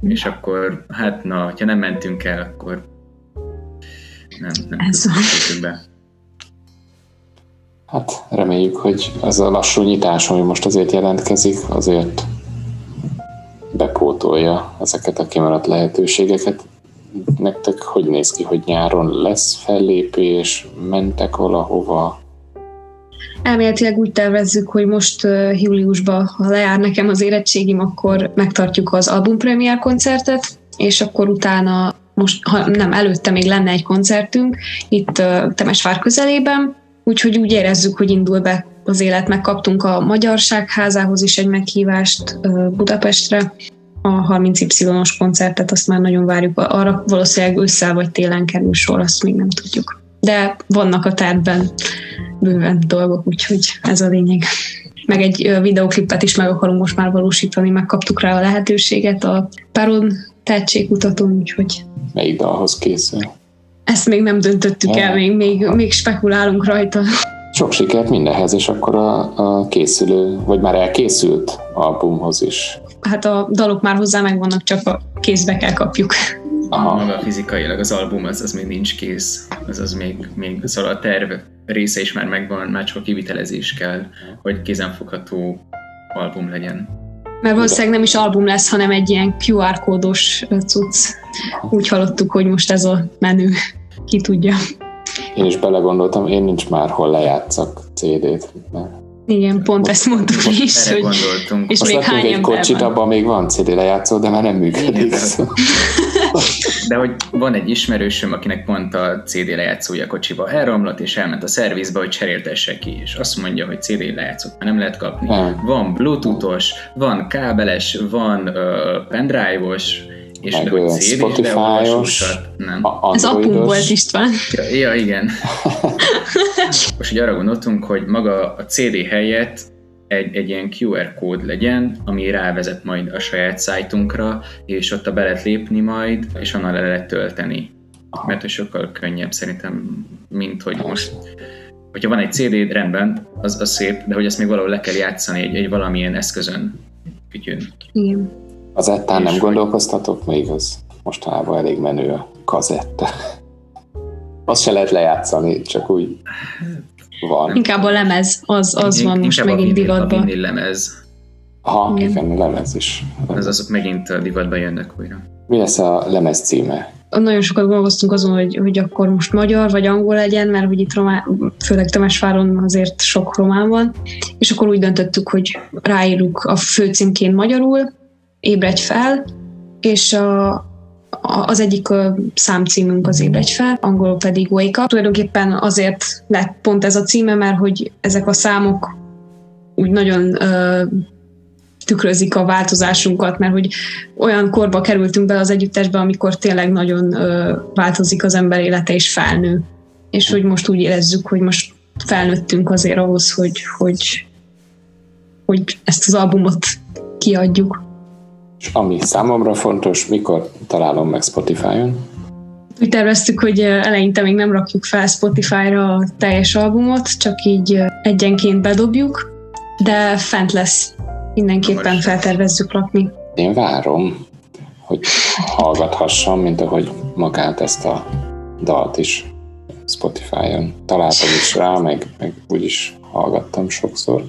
Hm. És akkor, hát na, ha nem mentünk el, akkor nem, nem tudtuk be. Hát reméljük, hogy ez a lassú nyitás, ami most azért jelentkezik, azért bepótolja ezeket a kimaradt lehetőségeket. Nektek hogy néz ki, hogy nyáron lesz fellépés, mentek valahova? Elméletileg úgy tervezzük, hogy most uh, júliusban, ha lejár nekem az érettségim, akkor megtartjuk az albumpremier koncertet, és akkor utána most, ha nem, előtte még lenne egy koncertünk itt uh, Temesvár közelében, Úgyhogy úgy érezzük, hogy indul be az élet. Megkaptunk a Magyarság házához is egy meghívást Budapestre. A 30Y-os koncertet azt már nagyon várjuk. Arra valószínűleg ősszel vagy télen kerül sor, azt még nem tudjuk. De vannak a tervben bőven dolgok, úgyhogy ez a lényeg. Meg egy videoklipet is meg akarunk most már valósítani, megkaptuk rá a lehetőséget a Paron tehetségkutató, úgyhogy... Melyik dalhoz készül? Ezt még nem döntöttük el, még, még, még spekulálunk rajta. Sok sikert mindenhez, és akkor a, a készülő, vagy már elkészült albumhoz is. Hát a dalok már hozzá megvannak, csak a kézbe kell kapjuk. Aha. Maga fizikailag az album az, az még nincs kész, az az még, még szóval a terv része is már megvan, már csak a kivitelezés kell, hogy kézenfogható album legyen. Mert valószínűleg nem is album lesz, hanem egy ilyen QR kódos cucc. Úgy hallottuk, hogy most ez a menü. Ki tudja. Én is belegondoltam, én nincs már hol lejátszak CD-t. Mert igen, pont ezt mondtuk mi is, hogy és Most még hány egy kocsit, van. abban még van CD lejátszó, de már nem működik. Igen, de- hogy van egy ismerősöm, akinek pont a CD lejátszója kocsiba elromlott, és elment a szervizbe, hogy cseréltesse ki, és azt mondja, hogy CD lejátszót már nem lehet kapni. Van bluetoothos, van kábeles, van uh, pendrive-os, és Meg, de CD-s Spotify-os. nem. A Ez apunk volt István. Ja, ja, igen. Most így arra gondoltunk, hogy maga a CD helyett egy, egy ilyen QR kód legyen, ami rávezet majd a saját szájtunkra, és ott be lehet lépni majd, és onnan le lehet tölteni. Mert hogy sokkal könnyebb szerintem, mint hogy most hogyha van egy CD, rendben, az, az szép, de hogy ezt még valahol le kell játszani egy, egy valamilyen eszközön, kütyűn. Igen. Az ettán nem gondolkoztatok? Még az mostanában elég menő a kazetta. Azt se lehet lejátszani, csak úgy van. Inkább a lemez, az, az van most Inkább megint a vinil, a divatban. lemez, Ha, Igen. igen, lemez is. az azok megint divatba jönnek újra. Mi lesz a lemez címe? Nagyon sokat gondolkoztunk azon, hogy, hogy akkor most magyar vagy angol legyen, mert hogy itt román, főleg Temesváron azért sok román van, és akkor úgy döntöttük, hogy ráírjuk a főcímként magyarul, ébredj fel, és a- az egyik számcímünk az ébredj fel, angolul pedig wake up. Tulajdonképpen azért lett pont ez a címe, mert hogy ezek a számok úgy nagyon ö, tükrözik a változásunkat, mert hogy olyan korba kerültünk be az együttesbe, amikor tényleg nagyon ö, változik az ember élete és felnő. És hogy most úgy érezzük, hogy most felnőttünk azért ahhoz, hogy, hogy, hogy ezt az albumot kiadjuk. És ami számomra fontos, mikor találom meg Spotify-on? Úgy terveztük, hogy eleinte még nem rakjuk fel Spotify-ra a teljes albumot, csak így egyenként bedobjuk, de fent lesz. Mindenképpen feltervezzük rakni. Én várom, hogy hallgathassam, mint ahogy magát ezt a dalt is Spotify-on. Találtam is rá, meg, meg úgy is hallgattam sokszor.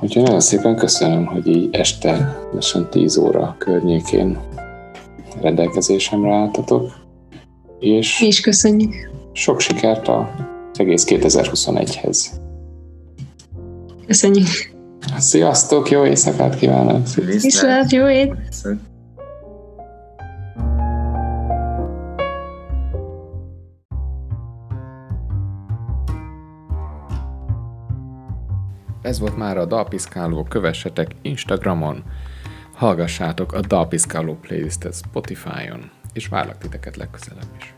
Úgyhogy nagyon szépen köszönöm, hogy így este lassan 10 óra környékén rendelkezésemre álltatok, és Mi is köszönjük. sok sikert az egész 2021-hez. Köszönjük. Sziasztok, jó éjszakát kívánok! Viszlát, jó ét! Ez volt már a Dalpiszkáló, kövessetek Instagramon, hallgassátok a Dalpiszkáló playlistet Spotify-on, és várlak titeket legközelebb is.